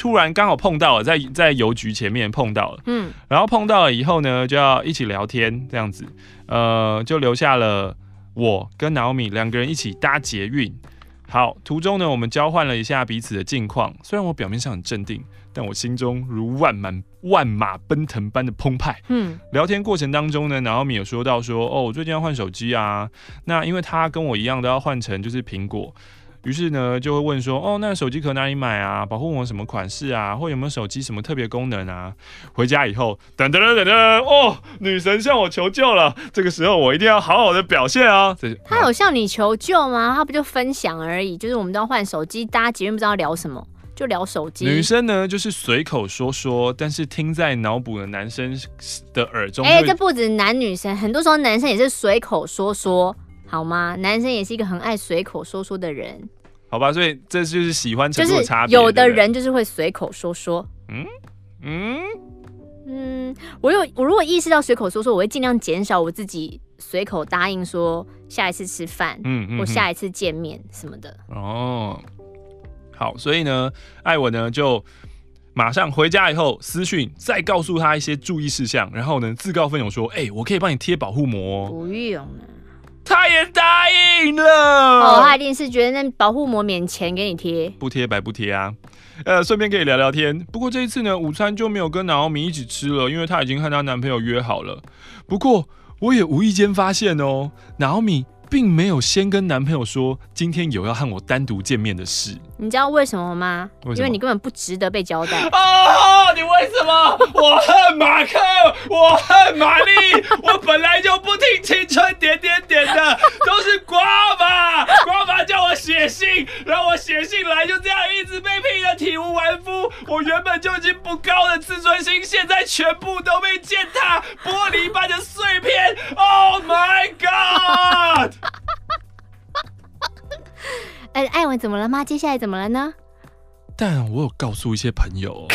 Speaker 1: 突然刚好碰到了，在在邮局前面碰到了，嗯，然后碰到了以后呢，就要一起聊天，这样子，呃，就留下了我跟 Naomi 两个人一起搭捷运，好，途中呢，我们交换了一下彼此的近况。虽然我表面上很镇定，但我心中如万满万马奔腾般的澎湃。嗯，聊天过程当中呢，然后米有说到说，哦，我最近要换手机啊。那因为他跟我一样都要换成就是苹果。于是呢，就会问说，哦，那手机壳哪里买啊？保护膜什么款式啊？或有没有手机什么特别功能啊？回家以后，等等等等，哦，女神向我求救了。这个时候，我一定要好好的表现啊。
Speaker 2: 他有向你求救吗？他不就分享而已？就是我们都要换手机，大家即便不知道聊什么，就聊手机。
Speaker 1: 女生呢，就是随口说说，但是听在脑补的男生的耳中。
Speaker 2: 哎、欸，这不止男女生，很多时候男生也是随口说说。好吗？男生也是一个很爱随口说说的人，
Speaker 1: 好吧，所以这就是喜欢程度的差别。
Speaker 2: 有的人就是会随口说说，嗯？嗯？嗯，我有我如果意识到随口说说，我会尽量减少我自己随口答应说下一次吃饭，嗯，嗯或下一次见面什么的。
Speaker 1: 哦，好，所以呢，艾文呢就马上回家以后私讯再告诉他一些注意事项，然后呢自告奋勇说，哎、欸，我可以帮你贴保护膜，
Speaker 2: 不用
Speaker 1: 他也答应了
Speaker 2: 哦，他一定是觉得那保护膜免钱给你贴，
Speaker 1: 不贴白不贴啊。呃，顺便可以聊聊天。不过这一次呢，午餐就没有跟南奥米一起吃了，因为她已经和她男朋友约好了。不过我也无意间发现哦，南奥米。并没有先跟男朋友说今天有要和我单独见面的事。
Speaker 2: 你知道为什么吗？为什么？因为你根本不值得被交代。
Speaker 1: 哦，你为什么？我恨马克，我恨玛丽，我本来就不听青春点点点的，都是瓜爸，瓜爸叫我写信，让我写信来，就这样一直被批的体无完肤。我原本就已经不高的自尊心，现在全部都被践踏，玻璃般的碎片。Oh my god！
Speaker 2: 哎，艾文怎么了吗？接下来怎么了呢？
Speaker 1: 但我有告诉一些朋友，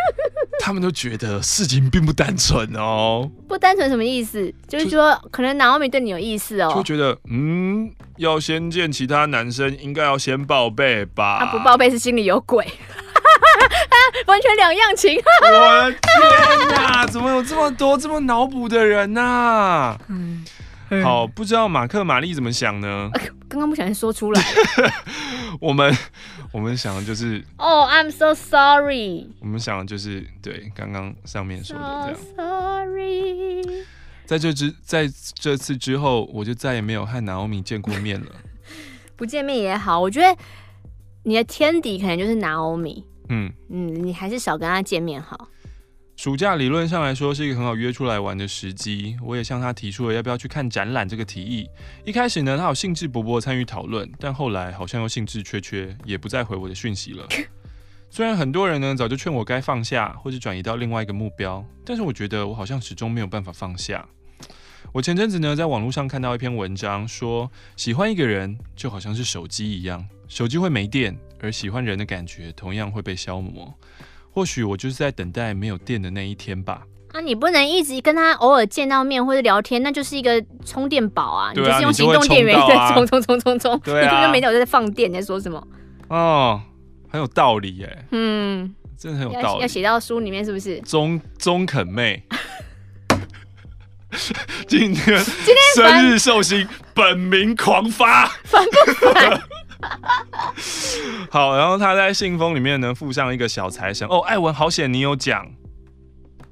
Speaker 1: 他们都觉得事情并不单纯哦。
Speaker 2: 不单纯什么意思？就是说，可能娜奥米对你有意思哦。
Speaker 1: 就觉得，嗯，要先见其他男生，应该要先报备吧？
Speaker 2: 他不报备是心里有鬼，完全两样情。
Speaker 1: 我的天哪，怎么有这么多这么脑补的人呐、啊？嗯。好，不知道马克玛丽怎么想呢？
Speaker 2: 刚刚不小心说出来。
Speaker 1: 我们我们想的就是
Speaker 2: 哦、oh,，I'm so sorry。
Speaker 1: 我们想的就是对刚刚上面说的这样。
Speaker 2: So sorry。
Speaker 1: 在这之在这次之后，我就再也没有和娜奥米见过面了。
Speaker 2: 不见面也好，我觉得你的天敌可能就是娜奥米。嗯嗯，你还是少跟他见面好。
Speaker 1: 暑假理论上来说是一个很好约出来玩的时机，我也向他提出了要不要去看展览这个提议。一开始呢，他有兴致勃勃参与讨论，但后来好像又兴致缺缺，也不再回我的讯息了。虽然很多人呢早就劝我该放下，或者转移到另外一个目标，但是我觉得我好像始终没有办法放下。我前阵子呢在网络上看到一篇文章，说喜欢一个人就好像是手机一样，手机会没电，而喜欢人的感觉同样会被消磨。或许我就是在等待没有电的那一天吧。
Speaker 2: 啊，你不能一直跟他偶尔见到面或者聊天，那就是一个充电宝啊！你就是用行动电源在充充充充充，你根本没有在放电，你在说什么？
Speaker 1: 哦，很有道理耶。嗯，真的很有道理。
Speaker 2: 要写到书里面是不是？
Speaker 1: 中中肯妹，今天今天生日寿星，本名狂发，
Speaker 2: 烦不烦？
Speaker 1: 好，然后他在信封里面呢附上一个小财神哦，艾文好险你有奖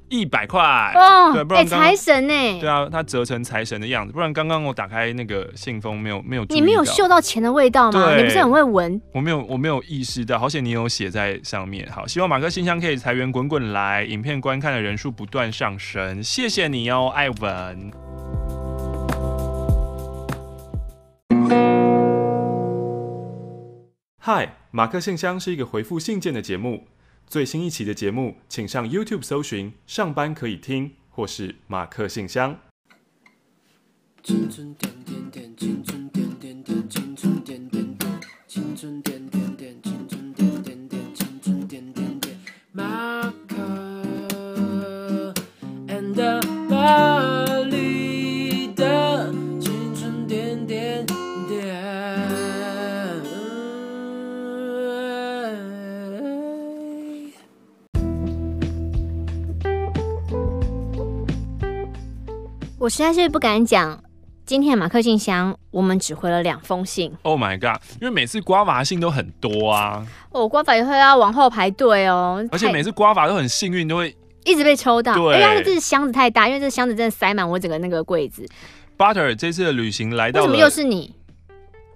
Speaker 1: 一百块哦，对，不然
Speaker 2: 财神呢？
Speaker 1: 对啊，他折成财神的样子，不然刚刚我打开那个信封没有没有，
Speaker 2: 你没有嗅到钱的味道吗？你不是很会闻？
Speaker 1: 我没有我没有意识到，好险你有写在上面。好，希望马克信箱可以财源滚滚来，影片观看的人数不断上升，谢谢你哦，艾文。嗨，马克信箱是一个回复信件的节目。最新一期的节目，请上 YouTube 搜寻“上班可以听”或是“马克信箱”。青春点点点，青春点点点，青春点点点，青春点点点，青春点点点，青春点点点，马克 and
Speaker 2: 我实在是不敢讲，今天的马克信箱，我们只回了两封信。
Speaker 1: Oh my god！因为每次刮发信都很多啊。
Speaker 2: 哦，刮法也会要往后排队哦。
Speaker 1: 而且每次刮法都很幸运，都会
Speaker 2: 一直被抽到。
Speaker 1: 对，
Speaker 2: 因为这是箱子太大，因为这箱子真的塞满我整个那个柜子。
Speaker 1: Butter 这次的旅行来到了，
Speaker 2: 为什么又是你？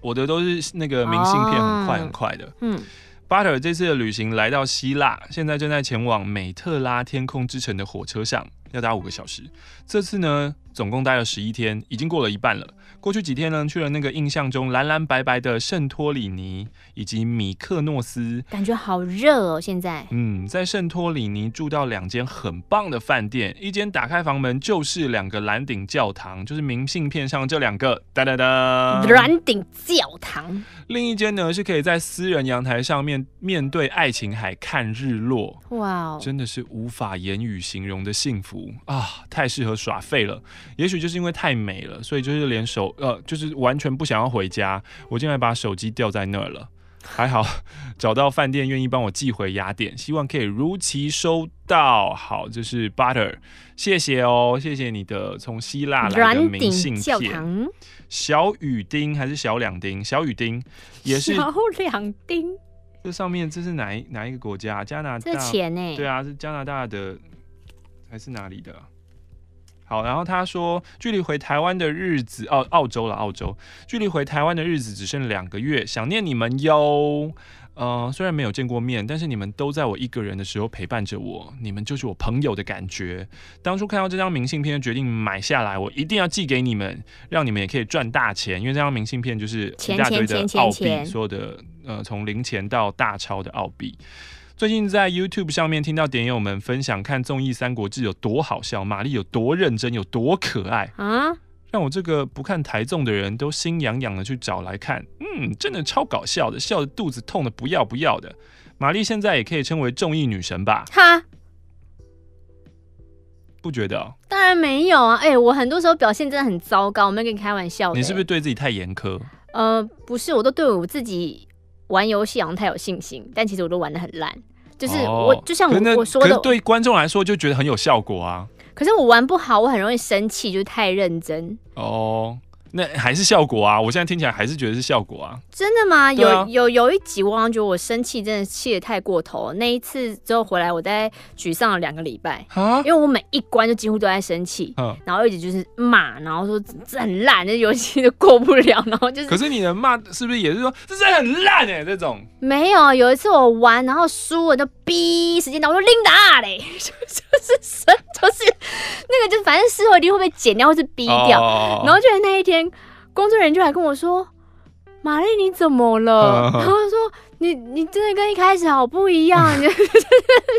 Speaker 1: 我的都是那个明信片，很快很快的。哦、嗯。Butter 这次的旅行来到希腊，现在正在前往美特拉天空之城的火车上，要搭五个小时。这次呢，总共待了十一天，已经过了一半了。过去几天呢，去了那个印象中蓝蓝白白的圣托里尼以及米克诺斯，
Speaker 2: 感觉好热哦。现在，
Speaker 1: 嗯，在圣托里尼住到两间很棒的饭店，一间打开房门就是两个蓝顶教堂，就是明信片上这两个哒哒哒
Speaker 2: 蓝顶教堂。
Speaker 1: 另一间呢，是可以在私人阳台上面面对爱琴海看日落，哇 Wow，真的是无法言语形容的幸福啊！太适合耍废了。也许就是因为太美了，所以就是连手呃，就是完全不想要回家。我竟然把手机掉在那儿了，还好找到饭店愿意帮我寄回雅典，希望可以如期收到。好，这是 Butter，谢谢哦，谢谢你的从希腊来的明信片。小雨丁还是小两丁？小雨丁也是
Speaker 2: 小两丁。
Speaker 1: 这上面这是哪一哪一个国家？加拿大？
Speaker 2: 这钱呢？
Speaker 1: 对啊，是加拿大的还是哪里的？好，然后他说，距离回台湾的日子，澳澳洲了，澳洲，距离回台湾的日子只剩两个月，想念你们哟。呃，虽然没有见过面，但是你们都在我一个人的时候陪伴着我，你们就是我朋友的感觉。当初看到这张明信片，决定买下来，我一定要寄给你们，让你们也可以赚大钱。因为这张明信片就是一大堆的澳币，所有的呃，从零钱到大钞的澳币。最近在 YouTube 上面听到点友们分享看综艺《三国志》有多好笑，玛丽有多认真，有多可爱啊！让我这个不看台综的人都心痒痒的去找来看，嗯，真的超搞笑的，笑得肚子痛的不要不要的。玛丽现在也可以称为综艺女神吧？哈，不觉得哦？
Speaker 2: 当然没有啊！哎、欸，我很多时候表现真的很糟糕，我没有跟你开玩笑。
Speaker 1: 你是不是对自己太严苛？
Speaker 2: 呃，不是，我都对我自己玩游戏好像太有信心，但其实我都玩的很烂。就是我，哦、就像我我说的，
Speaker 1: 对观众来说就觉得很有效果啊。
Speaker 2: 可是我玩不好，我很容易生气，就是太认真。
Speaker 1: 哦。那还是效果啊！我现在听起来还是觉得是效果啊！
Speaker 2: 真的吗？有、啊、有有一集，我好像觉得我生气，真的气的太过头了。那一次之后回来，我大概沮丧了两个礼拜啊！因为我每一关就几乎都在生气，嗯、然后一直就是骂，然后说这很烂，这游戏都过不了，然后就是。
Speaker 1: 可是你的骂是不是也是说这真的很烂哎、欸？这种
Speaker 2: 没有，有一次我玩，然后输我就逼时间到，我说琳达嘞，就是神，就是那个就反正事后一定会被剪掉或是逼掉，哦、然后就是那一天。工作人员就来跟我说：“玛丽，你怎么了？” 然后说：“你你真的跟一开始好不一样。”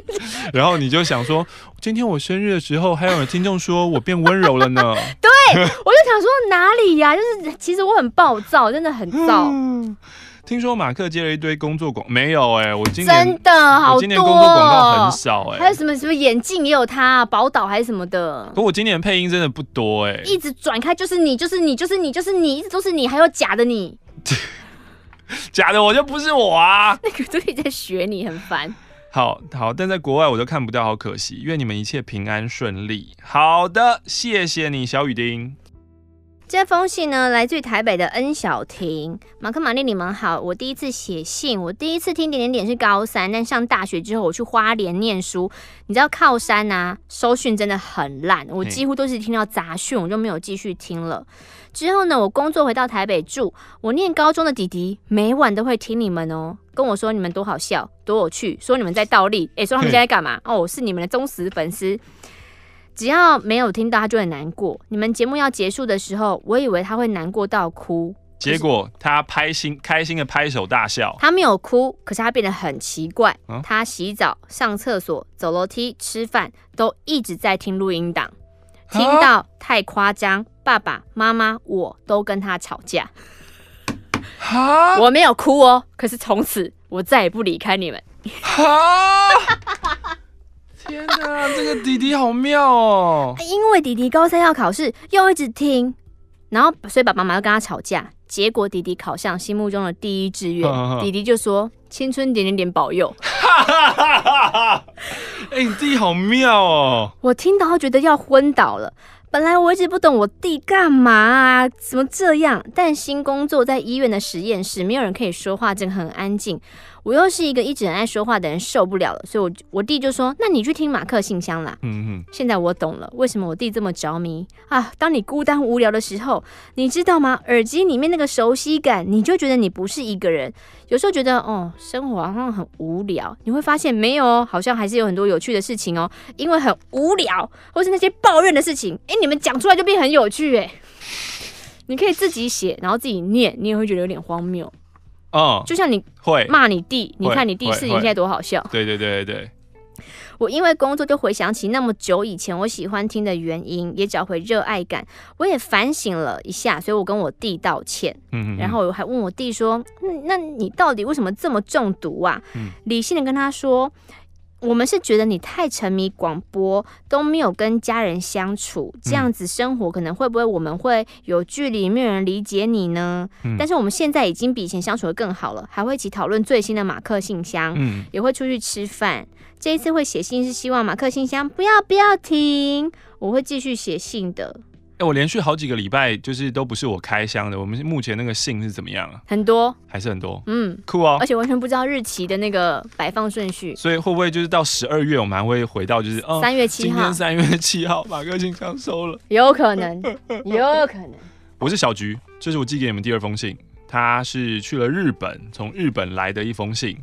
Speaker 1: 然后你就想说：“今天我生日的时候，还有听众说我变温柔了呢。”
Speaker 2: 对，我就想说哪里呀？就是其实我很暴躁，真的很躁。
Speaker 1: 听说马克接了一堆工作广，没有哎、欸，我今年
Speaker 2: 真的好多，
Speaker 1: 我今年工作广告很少哎、欸，
Speaker 2: 还有什么什么眼镜也有他，宝岛还是什么的。
Speaker 1: 可我今年配音真的不多哎、欸，
Speaker 2: 一直转开就是你，就是你，就是你，就是你，一直都是你，还有假的你，
Speaker 1: 假的我就不是我啊。
Speaker 2: 那个都在学你，很烦。
Speaker 1: 好好，但在国外我都看不到，好可惜。愿你们一切平安顺利。好的，谢谢你，小雨丁。
Speaker 2: 这封信呢，来自于台北的恩小婷。马克、玛丽，你们好。我第一次写信，我第一次听点点点是高三，但上大学之后，我去花莲念书。你知道靠山啊，收讯真的很烂，我几乎都是听到杂讯，我就没有继续听了。之后呢，我工作回到台北住，我念高中的弟弟每晚都会听你们哦，跟我说你们多好笑、多有趣，说你们在倒立，诶，说他们现在干嘛？哦，是你们的忠实粉丝。只要没有听到，他就很难过。你们节目要结束的时候，我以为他会难过到哭，
Speaker 1: 结果他拍心开心的拍手大笑。
Speaker 2: 他没有哭，可是他变得很奇怪。嗯、他洗澡、上厕所、走楼梯、吃饭，都一直在听录音档，听到太夸张，爸爸妈妈我都跟他吵架。哈我没有哭哦，可是从此我再也不离开你们。哈
Speaker 1: 天哪，这个弟弟好妙哦！
Speaker 2: 因为弟弟高三要考试，又一直听，然后所以爸爸妈妈要跟他吵架，结果弟弟考上心目中的第一志愿，弟弟就说：“青春点点点保佑。”哈哈哈哈哈！
Speaker 1: 哎，你弟好妙哦！
Speaker 2: 我听到觉得要昏倒了。本来我一直不懂我弟干嘛啊，怎么这样？但新工作在医院的实验室，没有人可以说话，真的很安静。我又是一个一直很爱说话的人，受不了了，所以我我弟就说：“那你去听马克信箱啦。”嗯嗯。现在我懂了，为什么我弟这么着迷啊？当你孤单无聊的时候，你知道吗？耳机里面那个熟悉感，你就觉得你不是一个人。有时候觉得哦，生活好像很无聊，你会发现没有哦，好像还是有很多有趣的事情哦。因为很无聊，或是那些抱怨的事情，哎，你们讲出来就变很有趣哎。你可以自己写，然后自己念，你也会觉得有点荒谬。
Speaker 1: 哦，
Speaker 2: 就像你会骂你弟，你看你弟事情现在多好笑。
Speaker 1: 对对对对对。
Speaker 2: 我因为工作就回想起那么久以前我喜欢听的原因，也找回热爱感。我也反省了一下，所以我跟我弟道歉。嗯嗯。然后我还问我弟说：“嗯，那你到底为什么这么中毒啊？”嗯。理性的跟他说。我们是觉得你太沉迷广播，都没有跟家人相处，这样子生活可能会不会我们会有距离，没有人理解你呢？嗯、但是我们现在已经比以前相处的更好了，还会一起讨论最新的马克信箱，嗯、也会出去吃饭。这一次会写信是希望马克信箱不要不要停，我会继续写信的。
Speaker 1: 哎，我连续好几个礼拜就是都不是我开箱的。我们目前那个信是怎么样啊？
Speaker 2: 很多，
Speaker 1: 还是很多。
Speaker 2: 嗯，
Speaker 1: 酷哦。
Speaker 2: 而且完全不知道日期的那个摆放顺序。
Speaker 1: 所以会不会就是到十二月，我们还会回到就是
Speaker 2: 三月七号？
Speaker 1: 今天三月七号，马克信箱收了。
Speaker 2: 有可能，有可能。
Speaker 1: 我是小菊，这是我寄给你们第二封信。他是去了日本，从日本来的一封信。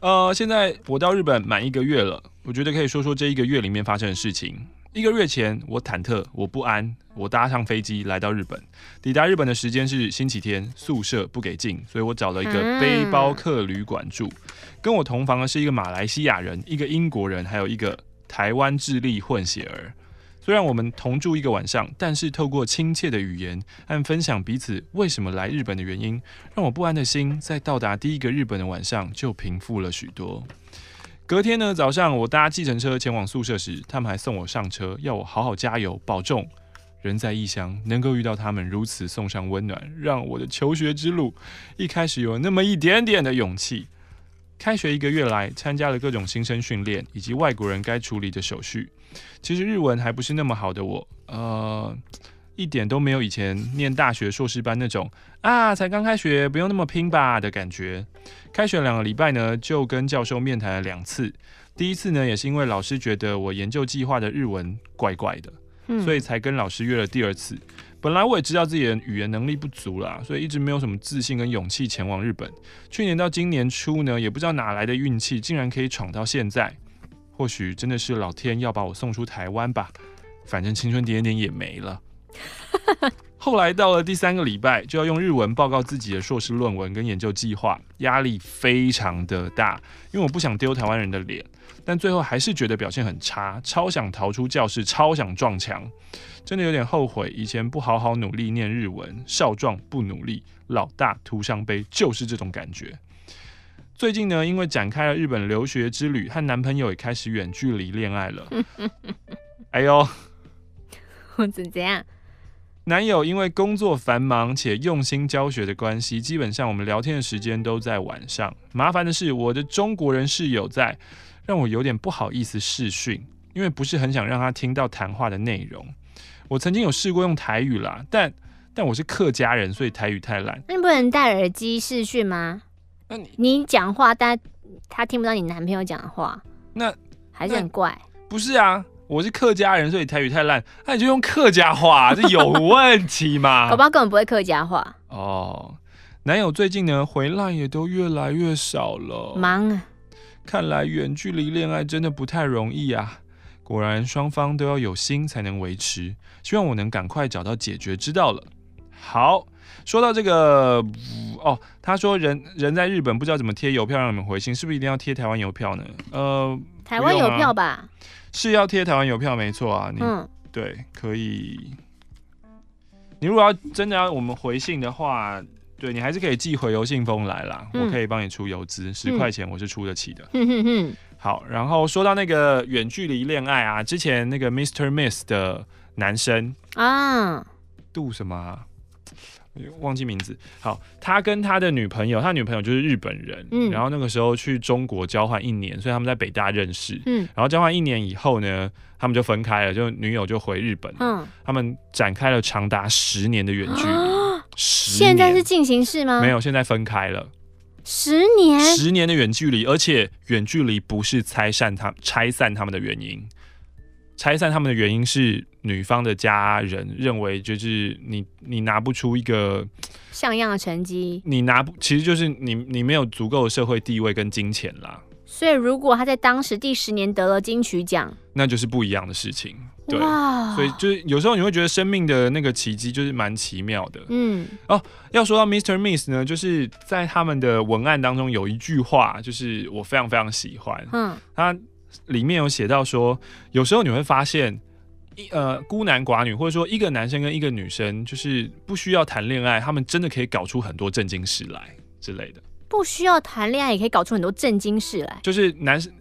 Speaker 1: 呃，现在我到日本满一个月了，我觉得可以说说这一个月里面发生的事情。一个月前，我忐忑，我不安。我搭上飞机来到日本，抵达日本的时间是星期天，宿舍不给进，所以我找了一个背包客旅馆住。跟我同房的是一个马来西亚人，一个英国人，还有一个台湾智利混血儿。虽然我们同住一个晚上，但是透过亲切的语言和分享彼此为什么来日本的原因，让我不安的心在到达第一个日本的晚上就平复了许多。隔天呢，早上我搭计程车前往宿舍时，他们还送我上车，要我好好加油，保重。人在异乡，能够遇到他们如此送上温暖，让我的求学之路一开始有那么一点点的勇气。开学一个月来，参加了各种新生训练以及外国人该处理的手续。其实日文还不是那么好的我，呃。一点都没有以前念大学硕士班那种啊，才刚开学不用那么拼吧的感觉。开学两个礼拜呢，就跟教授面谈了两次。第一次呢，也是因为老师觉得我研究计划的日文怪怪的，嗯，所以才跟老师约了第二次。本来我也知道自己的语言能力不足啦，所以一直没有什么自信跟勇气前往日本。去年到今年初呢，也不知道哪来的运气，竟然可以闯到现在。或许真的是老天要把我送出台湾吧，反正青春点点也没了。后来到了第三个礼拜，就要用日文报告自己的硕士论文跟研究计划，压力非常的大，因为我不想丢台湾人的脸，但最后还是觉得表现很差，超想逃出教室，超想撞墙，真的有点后悔以前不好好努力念日文，少壮不努力，老大徒伤悲，就是这种感觉。最近呢，因为展开了日本留学之旅，和男朋友也开始远距离恋爱了。哎呦，
Speaker 2: 我怎这样？
Speaker 1: 男友因为工作繁忙且用心教学的关系，基本上我们聊天的时间都在晚上。麻烦的是，我的中国人室友在，让我有点不好意思视讯，因为不是很想让他听到谈话的内容。我曾经有试过用台语啦，但但我是客家人，所以台语太烂。
Speaker 2: 那你不能戴耳机视讯吗？那你你讲话，但他听不到你男朋友讲的话，
Speaker 1: 那
Speaker 2: 还是很怪。
Speaker 1: 不是啊。我是客家人，所以台语太烂，那你就用客家话，这有问题吗？
Speaker 2: 宝宝根本不会客家话。
Speaker 1: 哦，男友最近呢，回来也都越来越少了，
Speaker 2: 忙啊。
Speaker 1: 看来远距离恋爱真的不太容易啊。果然双方都要有心才能维持，希望我能赶快找到解决之道了。好，说到这个，哦，他说人人在日本不知道怎么贴邮票让你们回信，是不是一定要贴台湾邮票呢？呃，
Speaker 2: 台湾邮票吧。
Speaker 1: 是要贴台湾邮票没错啊，你、嗯、对可以。你如果要真的要我们回信的话，对你还是可以寄回邮信封来啦，嗯、我可以帮你出邮资，十块钱我是出得起的。嗯哼哼。好，然后说到那个远距离恋爱啊，之前那个 Mr. Miss 的男生啊，杜什么、啊？忘记名字。好，他跟他的女朋友，他女朋友就是日本人，嗯，然后那个时候去中国交换一年，所以他们在北大认识，嗯，然后交换一年以后呢，他们就分开了，就女友就回日本，嗯，他们展开了长达十年的远距离，十年，
Speaker 2: 现在是进行式吗？
Speaker 1: 没有，现在分开了，
Speaker 2: 十年，
Speaker 1: 十年的远距离，而且远距离不是拆散他拆散他们的原因。拆散他们的原因是女方的家人认为，就是你你拿不出一个
Speaker 2: 像样的成绩，
Speaker 1: 你拿不，其实就是你你没有足够的社会地位跟金钱啦。
Speaker 2: 所以如果他在当时第十年得了金曲奖，
Speaker 1: 那就是不一样的事情。对，所以就是有时候你会觉得生命的那个奇迹就是蛮奇妙的。嗯，哦，要说到 Mr. Miss 呢，就是在他们的文案当中有一句话，就是我非常非常喜欢。嗯，他。里面有写到说，有时候你会发现，一呃孤男寡女，或者说一个男生跟一个女生，就是不需要谈恋爱，他们真的可以搞出很多正经事来之类的。
Speaker 2: 不需要谈恋爱也可以搞出很多正经事来，
Speaker 1: 就是男生，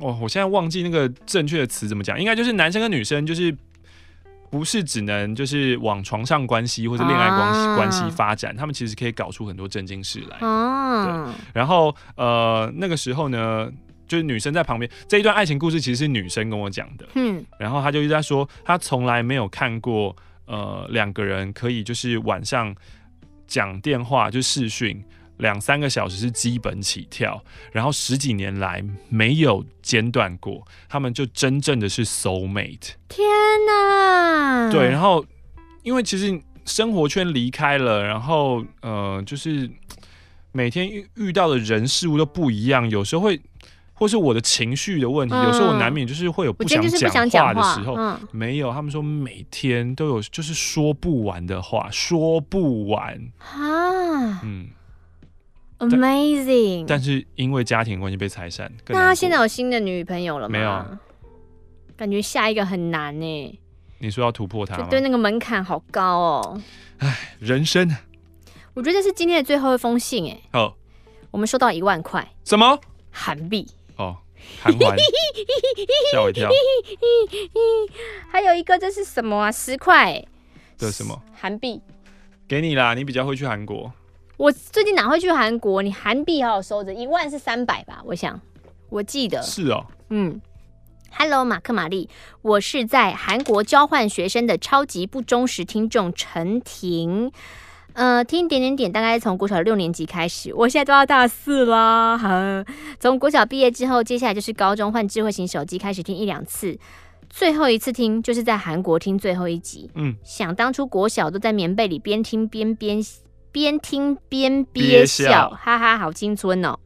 Speaker 1: 哦，我现在忘记那个正确的词怎么讲，应该就是男生跟女生，就是不是只能就是往床上关系或者恋爱关系关系发展，他们其实可以搞出很多正经事来。哦，对，然后呃那个时候呢。就是女生在旁边，这一段爱情故事其实是女生跟我讲的，嗯，然后她就一直在说，她从来没有看过，呃，两个人可以就是晚上讲电话就视讯两三个小时是基本起跳，然后十几年来没有间断过，他们就真正的是 soul mate。
Speaker 2: 天哪！
Speaker 1: 对，然后因为其实生活圈离开了，然后呃，就是每天遇遇到的人事物都不一样，有时候会。或是我的情绪的问题，嗯、有时候我难免就是会有不想讲话的时候。嗯、没有，他们说每天都有，就是说不完的话，说不完啊。嗯
Speaker 2: ，Amazing
Speaker 1: 但。但是因为家庭关系被拆散，
Speaker 2: 那他现在有新的女朋友了吗？
Speaker 1: 没有，
Speaker 2: 感觉下一个很难呢。
Speaker 1: 你说要突破他吗？
Speaker 2: 对，那个门槛好高哦。
Speaker 1: 哎，人生。
Speaker 2: 我觉得这是今天的最后一封信哎。哦，我们收到一万块。
Speaker 1: 什么？
Speaker 2: 韩币。
Speaker 1: 哦，韩环，吓我一跳。
Speaker 2: 还有一个这是什么啊？十块。
Speaker 1: 这是什么？
Speaker 2: 韩币。
Speaker 1: 给你啦，你比较会去韩国。
Speaker 2: 我最近哪会去韩国？你韩币好好收着，一万是三百吧？我想，我记得。
Speaker 1: 是哦。
Speaker 2: 嗯。Hello，马克玛丽，我是在韩国交换学生的超级不忠实听众陈婷。呃，听点点点，大概从国小六年级开始，我现在都要大四啦。哈，从国小毕业之后，接下来就是高中换智慧型手机，开始听一两次，最后一次听就是在韩国听最后一集。嗯，想当初国小都在棉被里边听边边边听边憋笑，笑哈哈，好青春哦。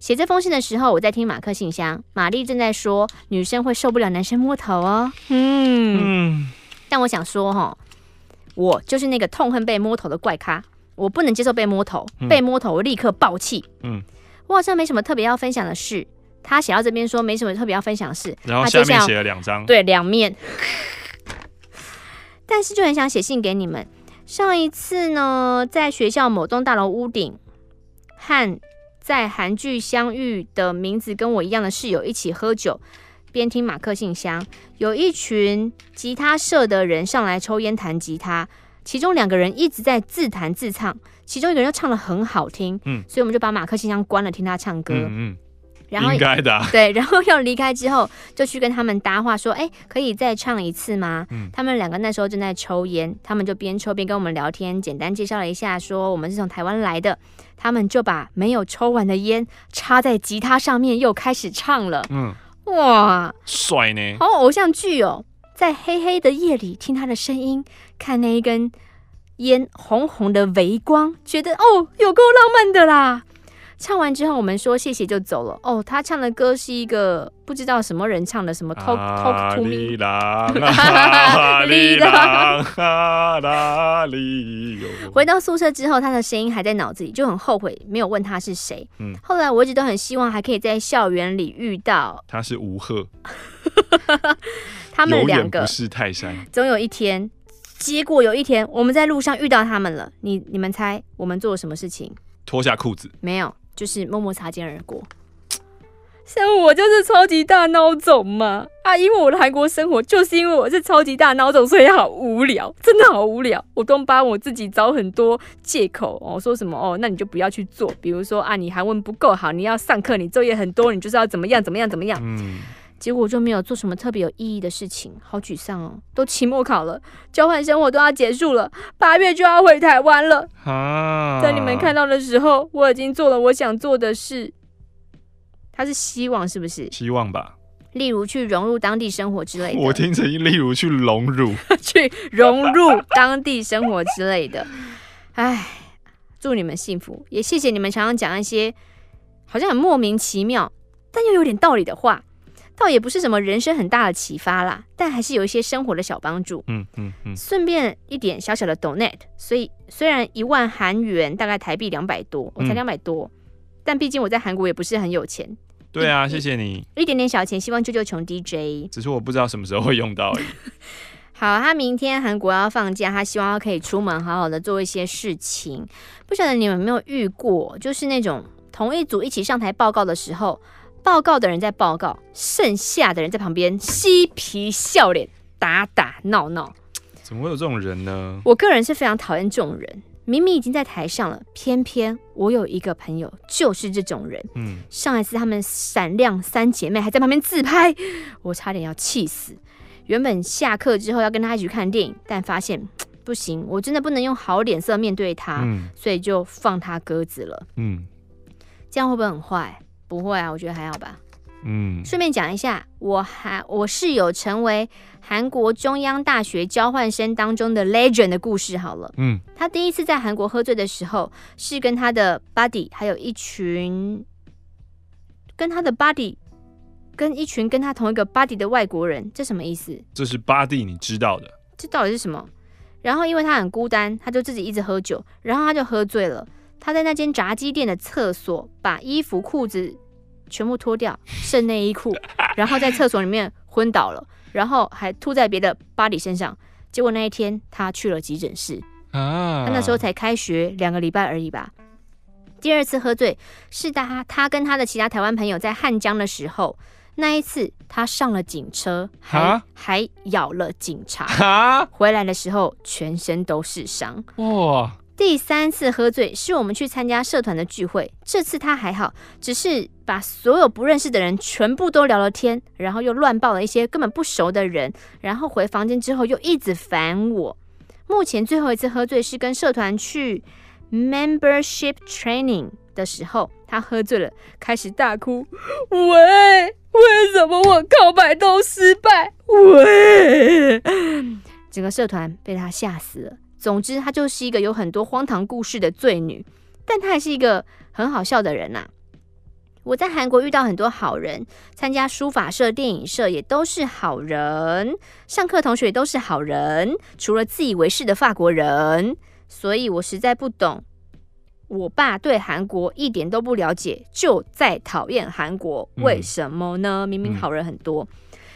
Speaker 2: 写这封信的时候，我在听马克信箱，玛丽正在说女生会受不了男生摸头哦。嗯，嗯，但我想说哈。我就是那个痛恨被摸头的怪咖，我不能接受被摸头，嗯、被摸头我立刻爆气。嗯，我好像没什么特别要分享的事。他写到这边说没什么特别要分享的事，
Speaker 1: 然后下面写了两张，
Speaker 2: 对，两面。但是就很想写信给你们。上一次呢，在学校某栋大楼屋顶，和在韩剧相遇的名字跟我一样的室友一起喝酒。边听马克信箱，有一群吉他社的人上来抽烟弹吉他，其中两个人一直在自弹自唱，其中一个人又唱的很好听，嗯，所以我们就把马克信箱关了，听他唱歌，嗯，嗯。然后应该的，对，然后要离开之后，就去跟他们搭话说，哎，可以再唱一次吗？嗯，他们两个那时候正在抽烟，他们就边抽边跟我们聊天，简单介绍了一下，说我们是从台湾来的，他们就把没有抽完的烟插在吉他上面，又开始唱了，嗯。哇，
Speaker 1: 帅呢！
Speaker 2: 好偶像剧哦，在黑黑的夜里听他的声音，看那一根烟红红的微光，觉得哦，有够浪漫的啦。唱完之后，我们说谢谢就走了。哦，他唱的歌是一个不知道什么人唱的，什么 Talk Talk to Me。回到宿舍之后，他的声音还在脑子里，就很后悔没有问他是谁。嗯，后来我一直都很希望还可以在校园里遇到。
Speaker 1: 他是吴鹤。
Speaker 2: 他们两个
Speaker 1: 不是泰山。
Speaker 2: 总有一天，结果有一天我们在路上遇到他们了。你你们猜我们做了什么事情？
Speaker 1: 脱下裤子？
Speaker 2: 没有。就是默默擦肩而过，像我就是超级大孬种嘛啊！因为我的韩国生活就是因为我是超级大孬种，所以好无聊，真的好无聊。我都帮我自己找很多借口哦，说什么哦，那你就不要去做。比如说啊，你韩文不够好，你要上课，你作业很多，你就是要怎么样怎么样怎么样。嗯。结果就没有做什么特别有意义的事情，好沮丧哦！都期末考了，交换生活都要结束了，八月就要回台湾了。啊！在你们看到的时候，我已经做了我想做的事。他是希望是不是？
Speaker 1: 希望吧。
Speaker 2: 例如去融入当地生活之类的。
Speaker 1: 我听成例如去融入，
Speaker 2: 去融入当地生活之类的。哎，祝你们幸福，也谢谢你们常常讲一些好像很莫名其妙，但又有点道理的话。倒也不是什么人生很大的启发啦，但还是有一些生活的小帮助。嗯嗯嗯。顺、便一点小小的 donate，所以虽然一万韩元大概台币两百多，我才两百多，嗯、但毕竟我在韩国也不是很有钱。
Speaker 1: 对啊，谢谢你。
Speaker 2: 一点点小钱，希望救救穷 DJ。
Speaker 1: 只是我不知道什么时候会用到而已。
Speaker 2: 好，他明天韩国要放假，他希望他可以出门好好的做一些事情。不晓得你们有没有遇过，就是那种同一组一起上台报告的时候。报告的人在报告，剩下的人在旁边嬉皮笑脸，打打闹闹。
Speaker 1: 怎么会有这种人呢？
Speaker 2: 我个人是非常讨厌这种人。明明已经在台上了，偏偏我有一个朋友就是这种人。嗯，上一次他们闪亮三姐妹还在旁边自拍，我差点要气死。原本下课之后要跟他一起看电影，但发现不行，我真的不能用好脸色面对他，嗯，所以就放他鸽子了。嗯，这样会不会很坏？不会啊，我觉得还好吧。嗯，顺便讲一下，我还我室友成为韩国中央大学交换生当中的 legend 的故事好了。嗯，他第一次在韩国喝醉的时候，是跟他的 buddy 还有一群跟他的 buddy 跟一群跟他同一个 buddy 的外国人，这什么意思？
Speaker 1: 这是 buddy，你知道的。
Speaker 2: 这到底是什么？然后因为他很孤单，他就自己一直喝酒，然后他就喝醉了。他在那间炸鸡店的厕所把衣服裤子全部脱掉，剩内衣裤，然后在厕所里面昏倒了，然后还吐在别的巴黎身上。结果那一天他去了急诊室，他那时候才开学两个礼拜而已吧。第二次喝醉是他他跟他的其他台湾朋友在汉江的时候，那一次他上了警车，还还咬了警察，回来的时候全身都是伤。哇！第三次喝醉是我们去参加社团的聚会，这次他还好，只是把所有不认识的人全部都聊了天，然后又乱报了一些根本不熟的人，然后回房间之后又一直烦我。目前最后一次喝醉是跟社团去 membership training 的时候，他喝醉了，开始大哭，喂，为什么我告白都失败？喂，整个社团被他吓死了。总之，她就是一个有很多荒唐故事的罪女，但她还是一个很好笑的人呐、啊。我在韩国遇到很多好人，参加书法社、电影社也都是好人，上课同学也都是好人，除了自以为是的法国人。所以我实在不懂，我爸对韩国一点都不了解，就在讨厌韩国，为什么呢？明明好人很多。嗯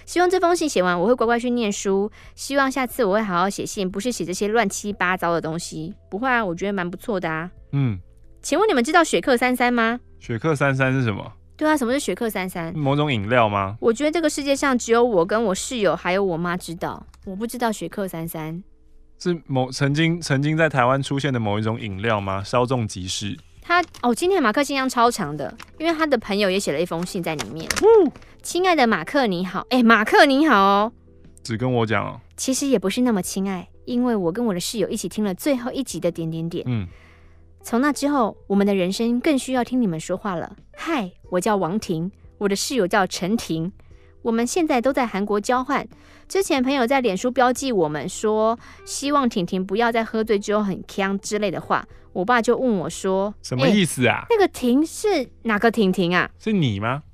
Speaker 2: 希望这封信写完，我会乖乖去念书。希望下次我会好好写信，不是写这些乱七八糟的东西。不会啊，我觉得蛮不错的啊。嗯，请问你们知道雪克三三吗？
Speaker 1: 雪克三三是什么？
Speaker 2: 对啊，什么是雪克三三？
Speaker 1: 某种饮料吗？
Speaker 2: 我觉得这个世界上只有我跟我室友还有我妈知道，我不知道雪克三三
Speaker 1: 是某曾经曾经在台湾出现的某一种饮料吗？稍纵即逝。
Speaker 2: 他哦，今天马克信箱超长的，因为他的朋友也写了一封信在里面。嗯，亲爱的马克你好，哎，马克你好哦，
Speaker 1: 只跟我讲哦。
Speaker 2: 其实也不是那么亲爱，因为我跟我的室友一起听了最后一集的点点点。嗯，从那之后，我们的人生更需要听你们说话了。嗨，我叫王婷，我的室友叫陈婷，我们现在都在韩国交换。之前朋友在脸书标记我们说，希望婷婷不要再喝醉之后很呛之类的话。我爸就问我说：“
Speaker 1: 什么意思啊？欸、
Speaker 2: 那个婷是哪个婷婷啊？
Speaker 1: 是你吗？”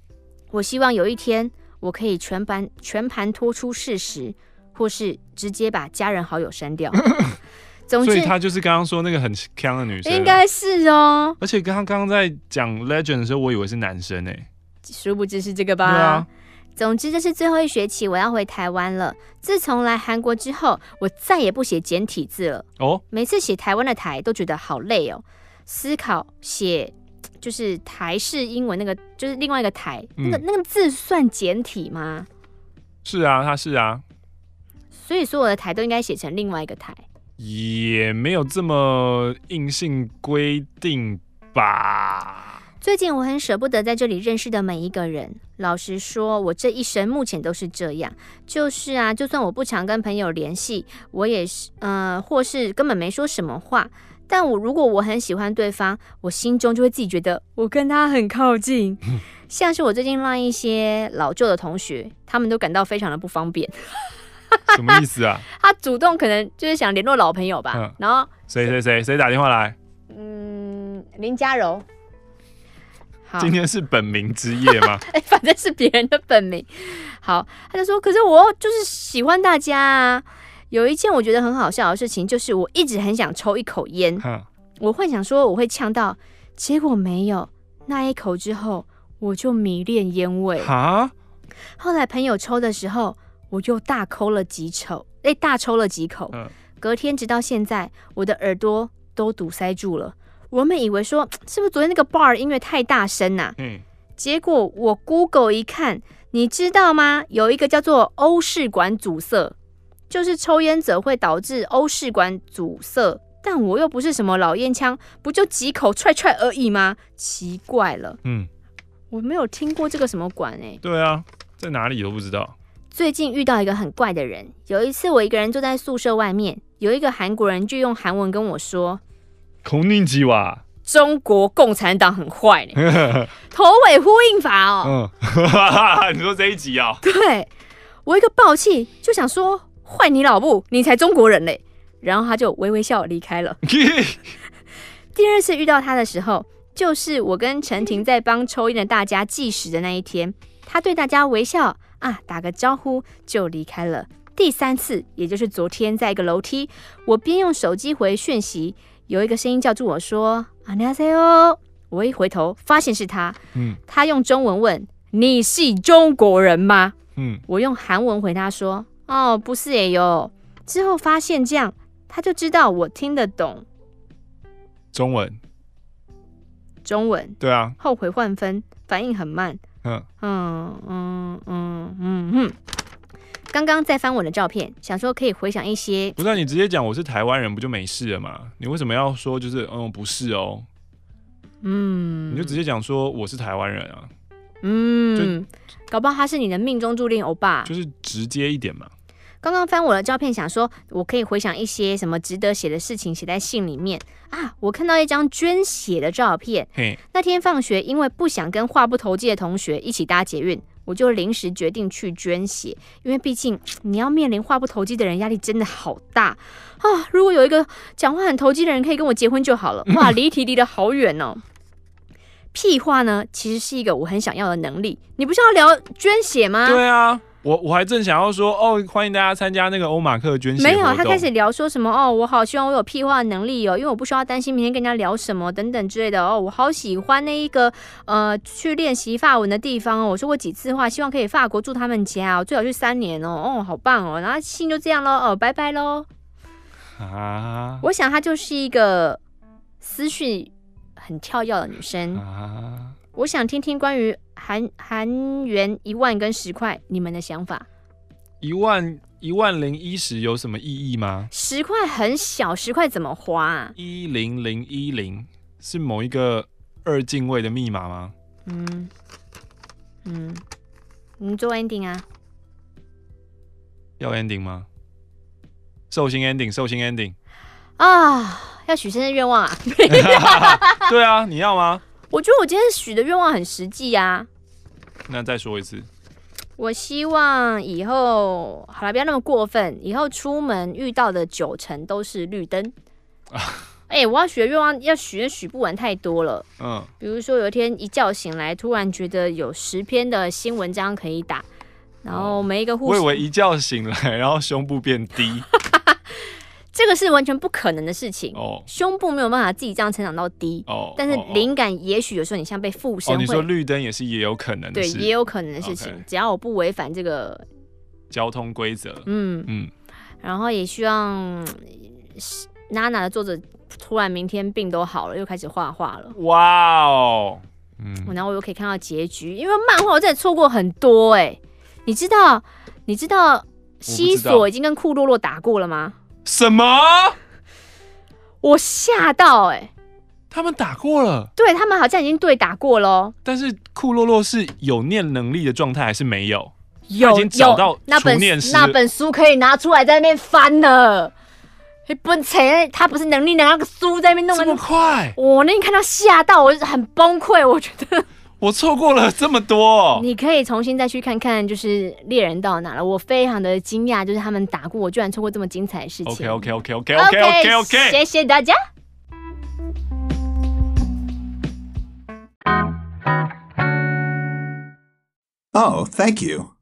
Speaker 2: 我希望有一天我可以全盘全盘托出事实，或是直接把家人好友删掉。总之，
Speaker 1: 所以他就是刚刚说那个很强的女生，
Speaker 2: 应该是哦。
Speaker 1: 而且刚刚刚在讲 Legend 的时候，我以为是男生诶，
Speaker 2: 殊不知是这个吧？对啊。总之，这是最后一学期，我要回台湾了。自从来韩国之后，我再也不写简体字了。哦，每次写台湾的台都觉得好累哦。思考写就是台式英文那个，就是另外一个台，嗯、那个那个字算简体吗？
Speaker 1: 是啊，它是啊。
Speaker 2: 所以所有的台都应该写成另外一个台。
Speaker 1: 也没有这么硬性规定吧。
Speaker 2: 最近我很舍不得在这里认识的每一个人。老实说，我这一生目前都是这样。就是啊，就算我不常跟朋友联系，我也是，呃，或是根本没说什么话。但我如果我很喜欢对方，我心中就会自己觉得我跟他很靠近。像是我最近让一些老旧的同学，他们都感到非常的不方便。
Speaker 1: 什么意思啊？
Speaker 2: 他主动可能就是想联络老朋友吧。嗯、然后
Speaker 1: 谁谁谁谁打电话来？
Speaker 2: 嗯，林嘉柔。
Speaker 1: 今天是本名之夜吗？
Speaker 2: 哎、欸，反正是别人的本名。好，他就说，可是我就是喜欢大家啊。有一件我觉得很好笑的事情，就是我一直很想抽一口烟。嗯、我幻想说我会呛到，结果没有。那一口之后，我就迷恋烟味。哈。后来朋友抽的时候，我又大抠了几口，哎，大抽了几口。嗯、隔天直到现在，我的耳朵都堵塞住了。我们以为说是不是昨天那个 bar 音乐太大声呐、啊？嗯。结果我 Google 一看，你知道吗？有一个叫做欧式管阻塞。就是抽烟者会导致欧式管阻塞，但我又不是什么老烟枪，不就几口踹踹而已吗？奇怪了，嗯，我没有听过这个什么管哎、欸。
Speaker 1: 对啊，在哪里都不知道。
Speaker 2: 最近遇到一个很怪的人，有一次我一个人坐在宿舍外面，有一个韩国人就用韩文跟我说：“
Speaker 1: 孔令吉哇，
Speaker 2: 中国共产党很坏呢。”头尾呼应法哦。
Speaker 1: 嗯，你说这一集啊、哦？
Speaker 2: 对，我一个暴气就想说。坏你老母，你才中国人嘞！然后他就微微笑离开了。第二次遇到他的时候，就是我跟陈婷在帮抽烟的大家计时的那一天，他对大家微笑啊，打个招呼就离开了。第三次，也就是昨天，在一个楼梯，我边用手机回讯息，有一个声音叫住我说“안녕하세요”，我一回头发现是他，嗯，他用中文问：“你是中国人吗？”嗯，我用韩文回他说。 哦，不是也有。之后发现这样，他就知道我听得懂
Speaker 1: 中文。
Speaker 2: 中文。
Speaker 1: 对啊。
Speaker 2: 后悔换分，反应很慢。嗯嗯嗯嗯嗯嗯。刚刚在翻我的照片，想说可以回想一些。
Speaker 1: 不是你直接讲我是台湾人，不就没事了吗？你为什么要说就是嗯不是哦？嗯，你就直接讲说我是台湾人啊。
Speaker 2: 嗯，搞不好他是你的命中注定欧巴。
Speaker 1: 就是直接一点嘛。
Speaker 2: 刚刚翻我的照片，想说我可以回想一些什么值得写的事情，写在信里面啊。我看到一张捐血的照片。那天放学，因为不想跟话不投机的同学一起搭捷运，我就临时决定去捐血。因为毕竟你要面临话不投机的人，压力真的好大啊。如果有一个讲话很投机的人可以跟我结婚就好了。哇，离题离得好远哦。屁话呢，其实是一个我很想要的能力。你不是要聊捐血吗？
Speaker 1: 对啊。我我还正想要说哦，欢迎大家参加那个欧马克捐血。没有，
Speaker 2: 他开始聊说什么哦，我好希望我有屁话能力哦，因为我不需要担心明天跟人家聊什么等等之类的哦。我好喜欢那一个呃去练习法文的地方哦，我说过几次话，希望可以法国住他们家哦，最好去三年哦，哦，好棒哦。然后信就这样喽，哦，拜拜喽。啊，我想她就是一个思绪很跳跃的女生。啊，我想听听关于。韩韩元一万跟十块，你们的想法？
Speaker 1: 一万一万零一十有什么意义吗？
Speaker 2: 十块很小，十块怎么花啊？
Speaker 1: 一零零一零是某一个二进位的密码吗？嗯
Speaker 2: 嗯，你做 ending 啊？
Speaker 1: 要 ending 吗？寿星 ending，寿星 ending
Speaker 2: 啊！要许生日愿望啊？
Speaker 1: 对啊，你要吗？
Speaker 2: 我觉得我今天许的愿望很实际呀。
Speaker 1: 那再说一次。
Speaker 2: 我希望以后好了，不要那么过分。以后出门遇到的九成都是绿灯。哎、欸，我要许的愿望要许，许不完太多了。嗯。比如说有一天一觉醒来，突然觉得有十篇的新文章可以打，然后每一个护士。
Speaker 1: 我以为一觉醒来，然后胸部变低。
Speaker 2: 这个是完全不可能的事情。哦，胸部没有办法自己这样成长到低。哦，但是灵感也许有时候你像被附身。哦，
Speaker 1: 你说绿灯也是也有可能的事。
Speaker 2: 对，也有可能的事情。只要我不违反这个
Speaker 1: 交通规则。嗯嗯。
Speaker 2: 然后也希望娜娜的作者突然明天病都好了，又开始画画了。
Speaker 1: 哇哦，
Speaker 2: 嗯，然后我又可以看到结局，因为漫画我真的错过很多哎、欸。你知道你知道西索已经跟库洛洛打过了吗？
Speaker 1: 什么？
Speaker 2: 我吓到哎、欸！
Speaker 1: 他们打过了？
Speaker 2: 对，他们好像已经对打过了。
Speaker 1: 但是库洛洛是有念能力的状态还是没有？
Speaker 2: 有，已经找到那本那本书可以拿出来在那边翻了。不成，他不是能力拿那个书在那边弄
Speaker 1: 这么快。
Speaker 2: 我那天看到吓到，我很崩溃。我觉得
Speaker 1: 我错过了这么多。
Speaker 2: 你可以重新再去看看，就是猎人到哪了。我非常的惊讶，就是他们打过，我居然错过这么精彩的事情。
Speaker 1: OK OK OK OK OK OK OK，
Speaker 2: 谢谢大家。
Speaker 3: Oh, thank you.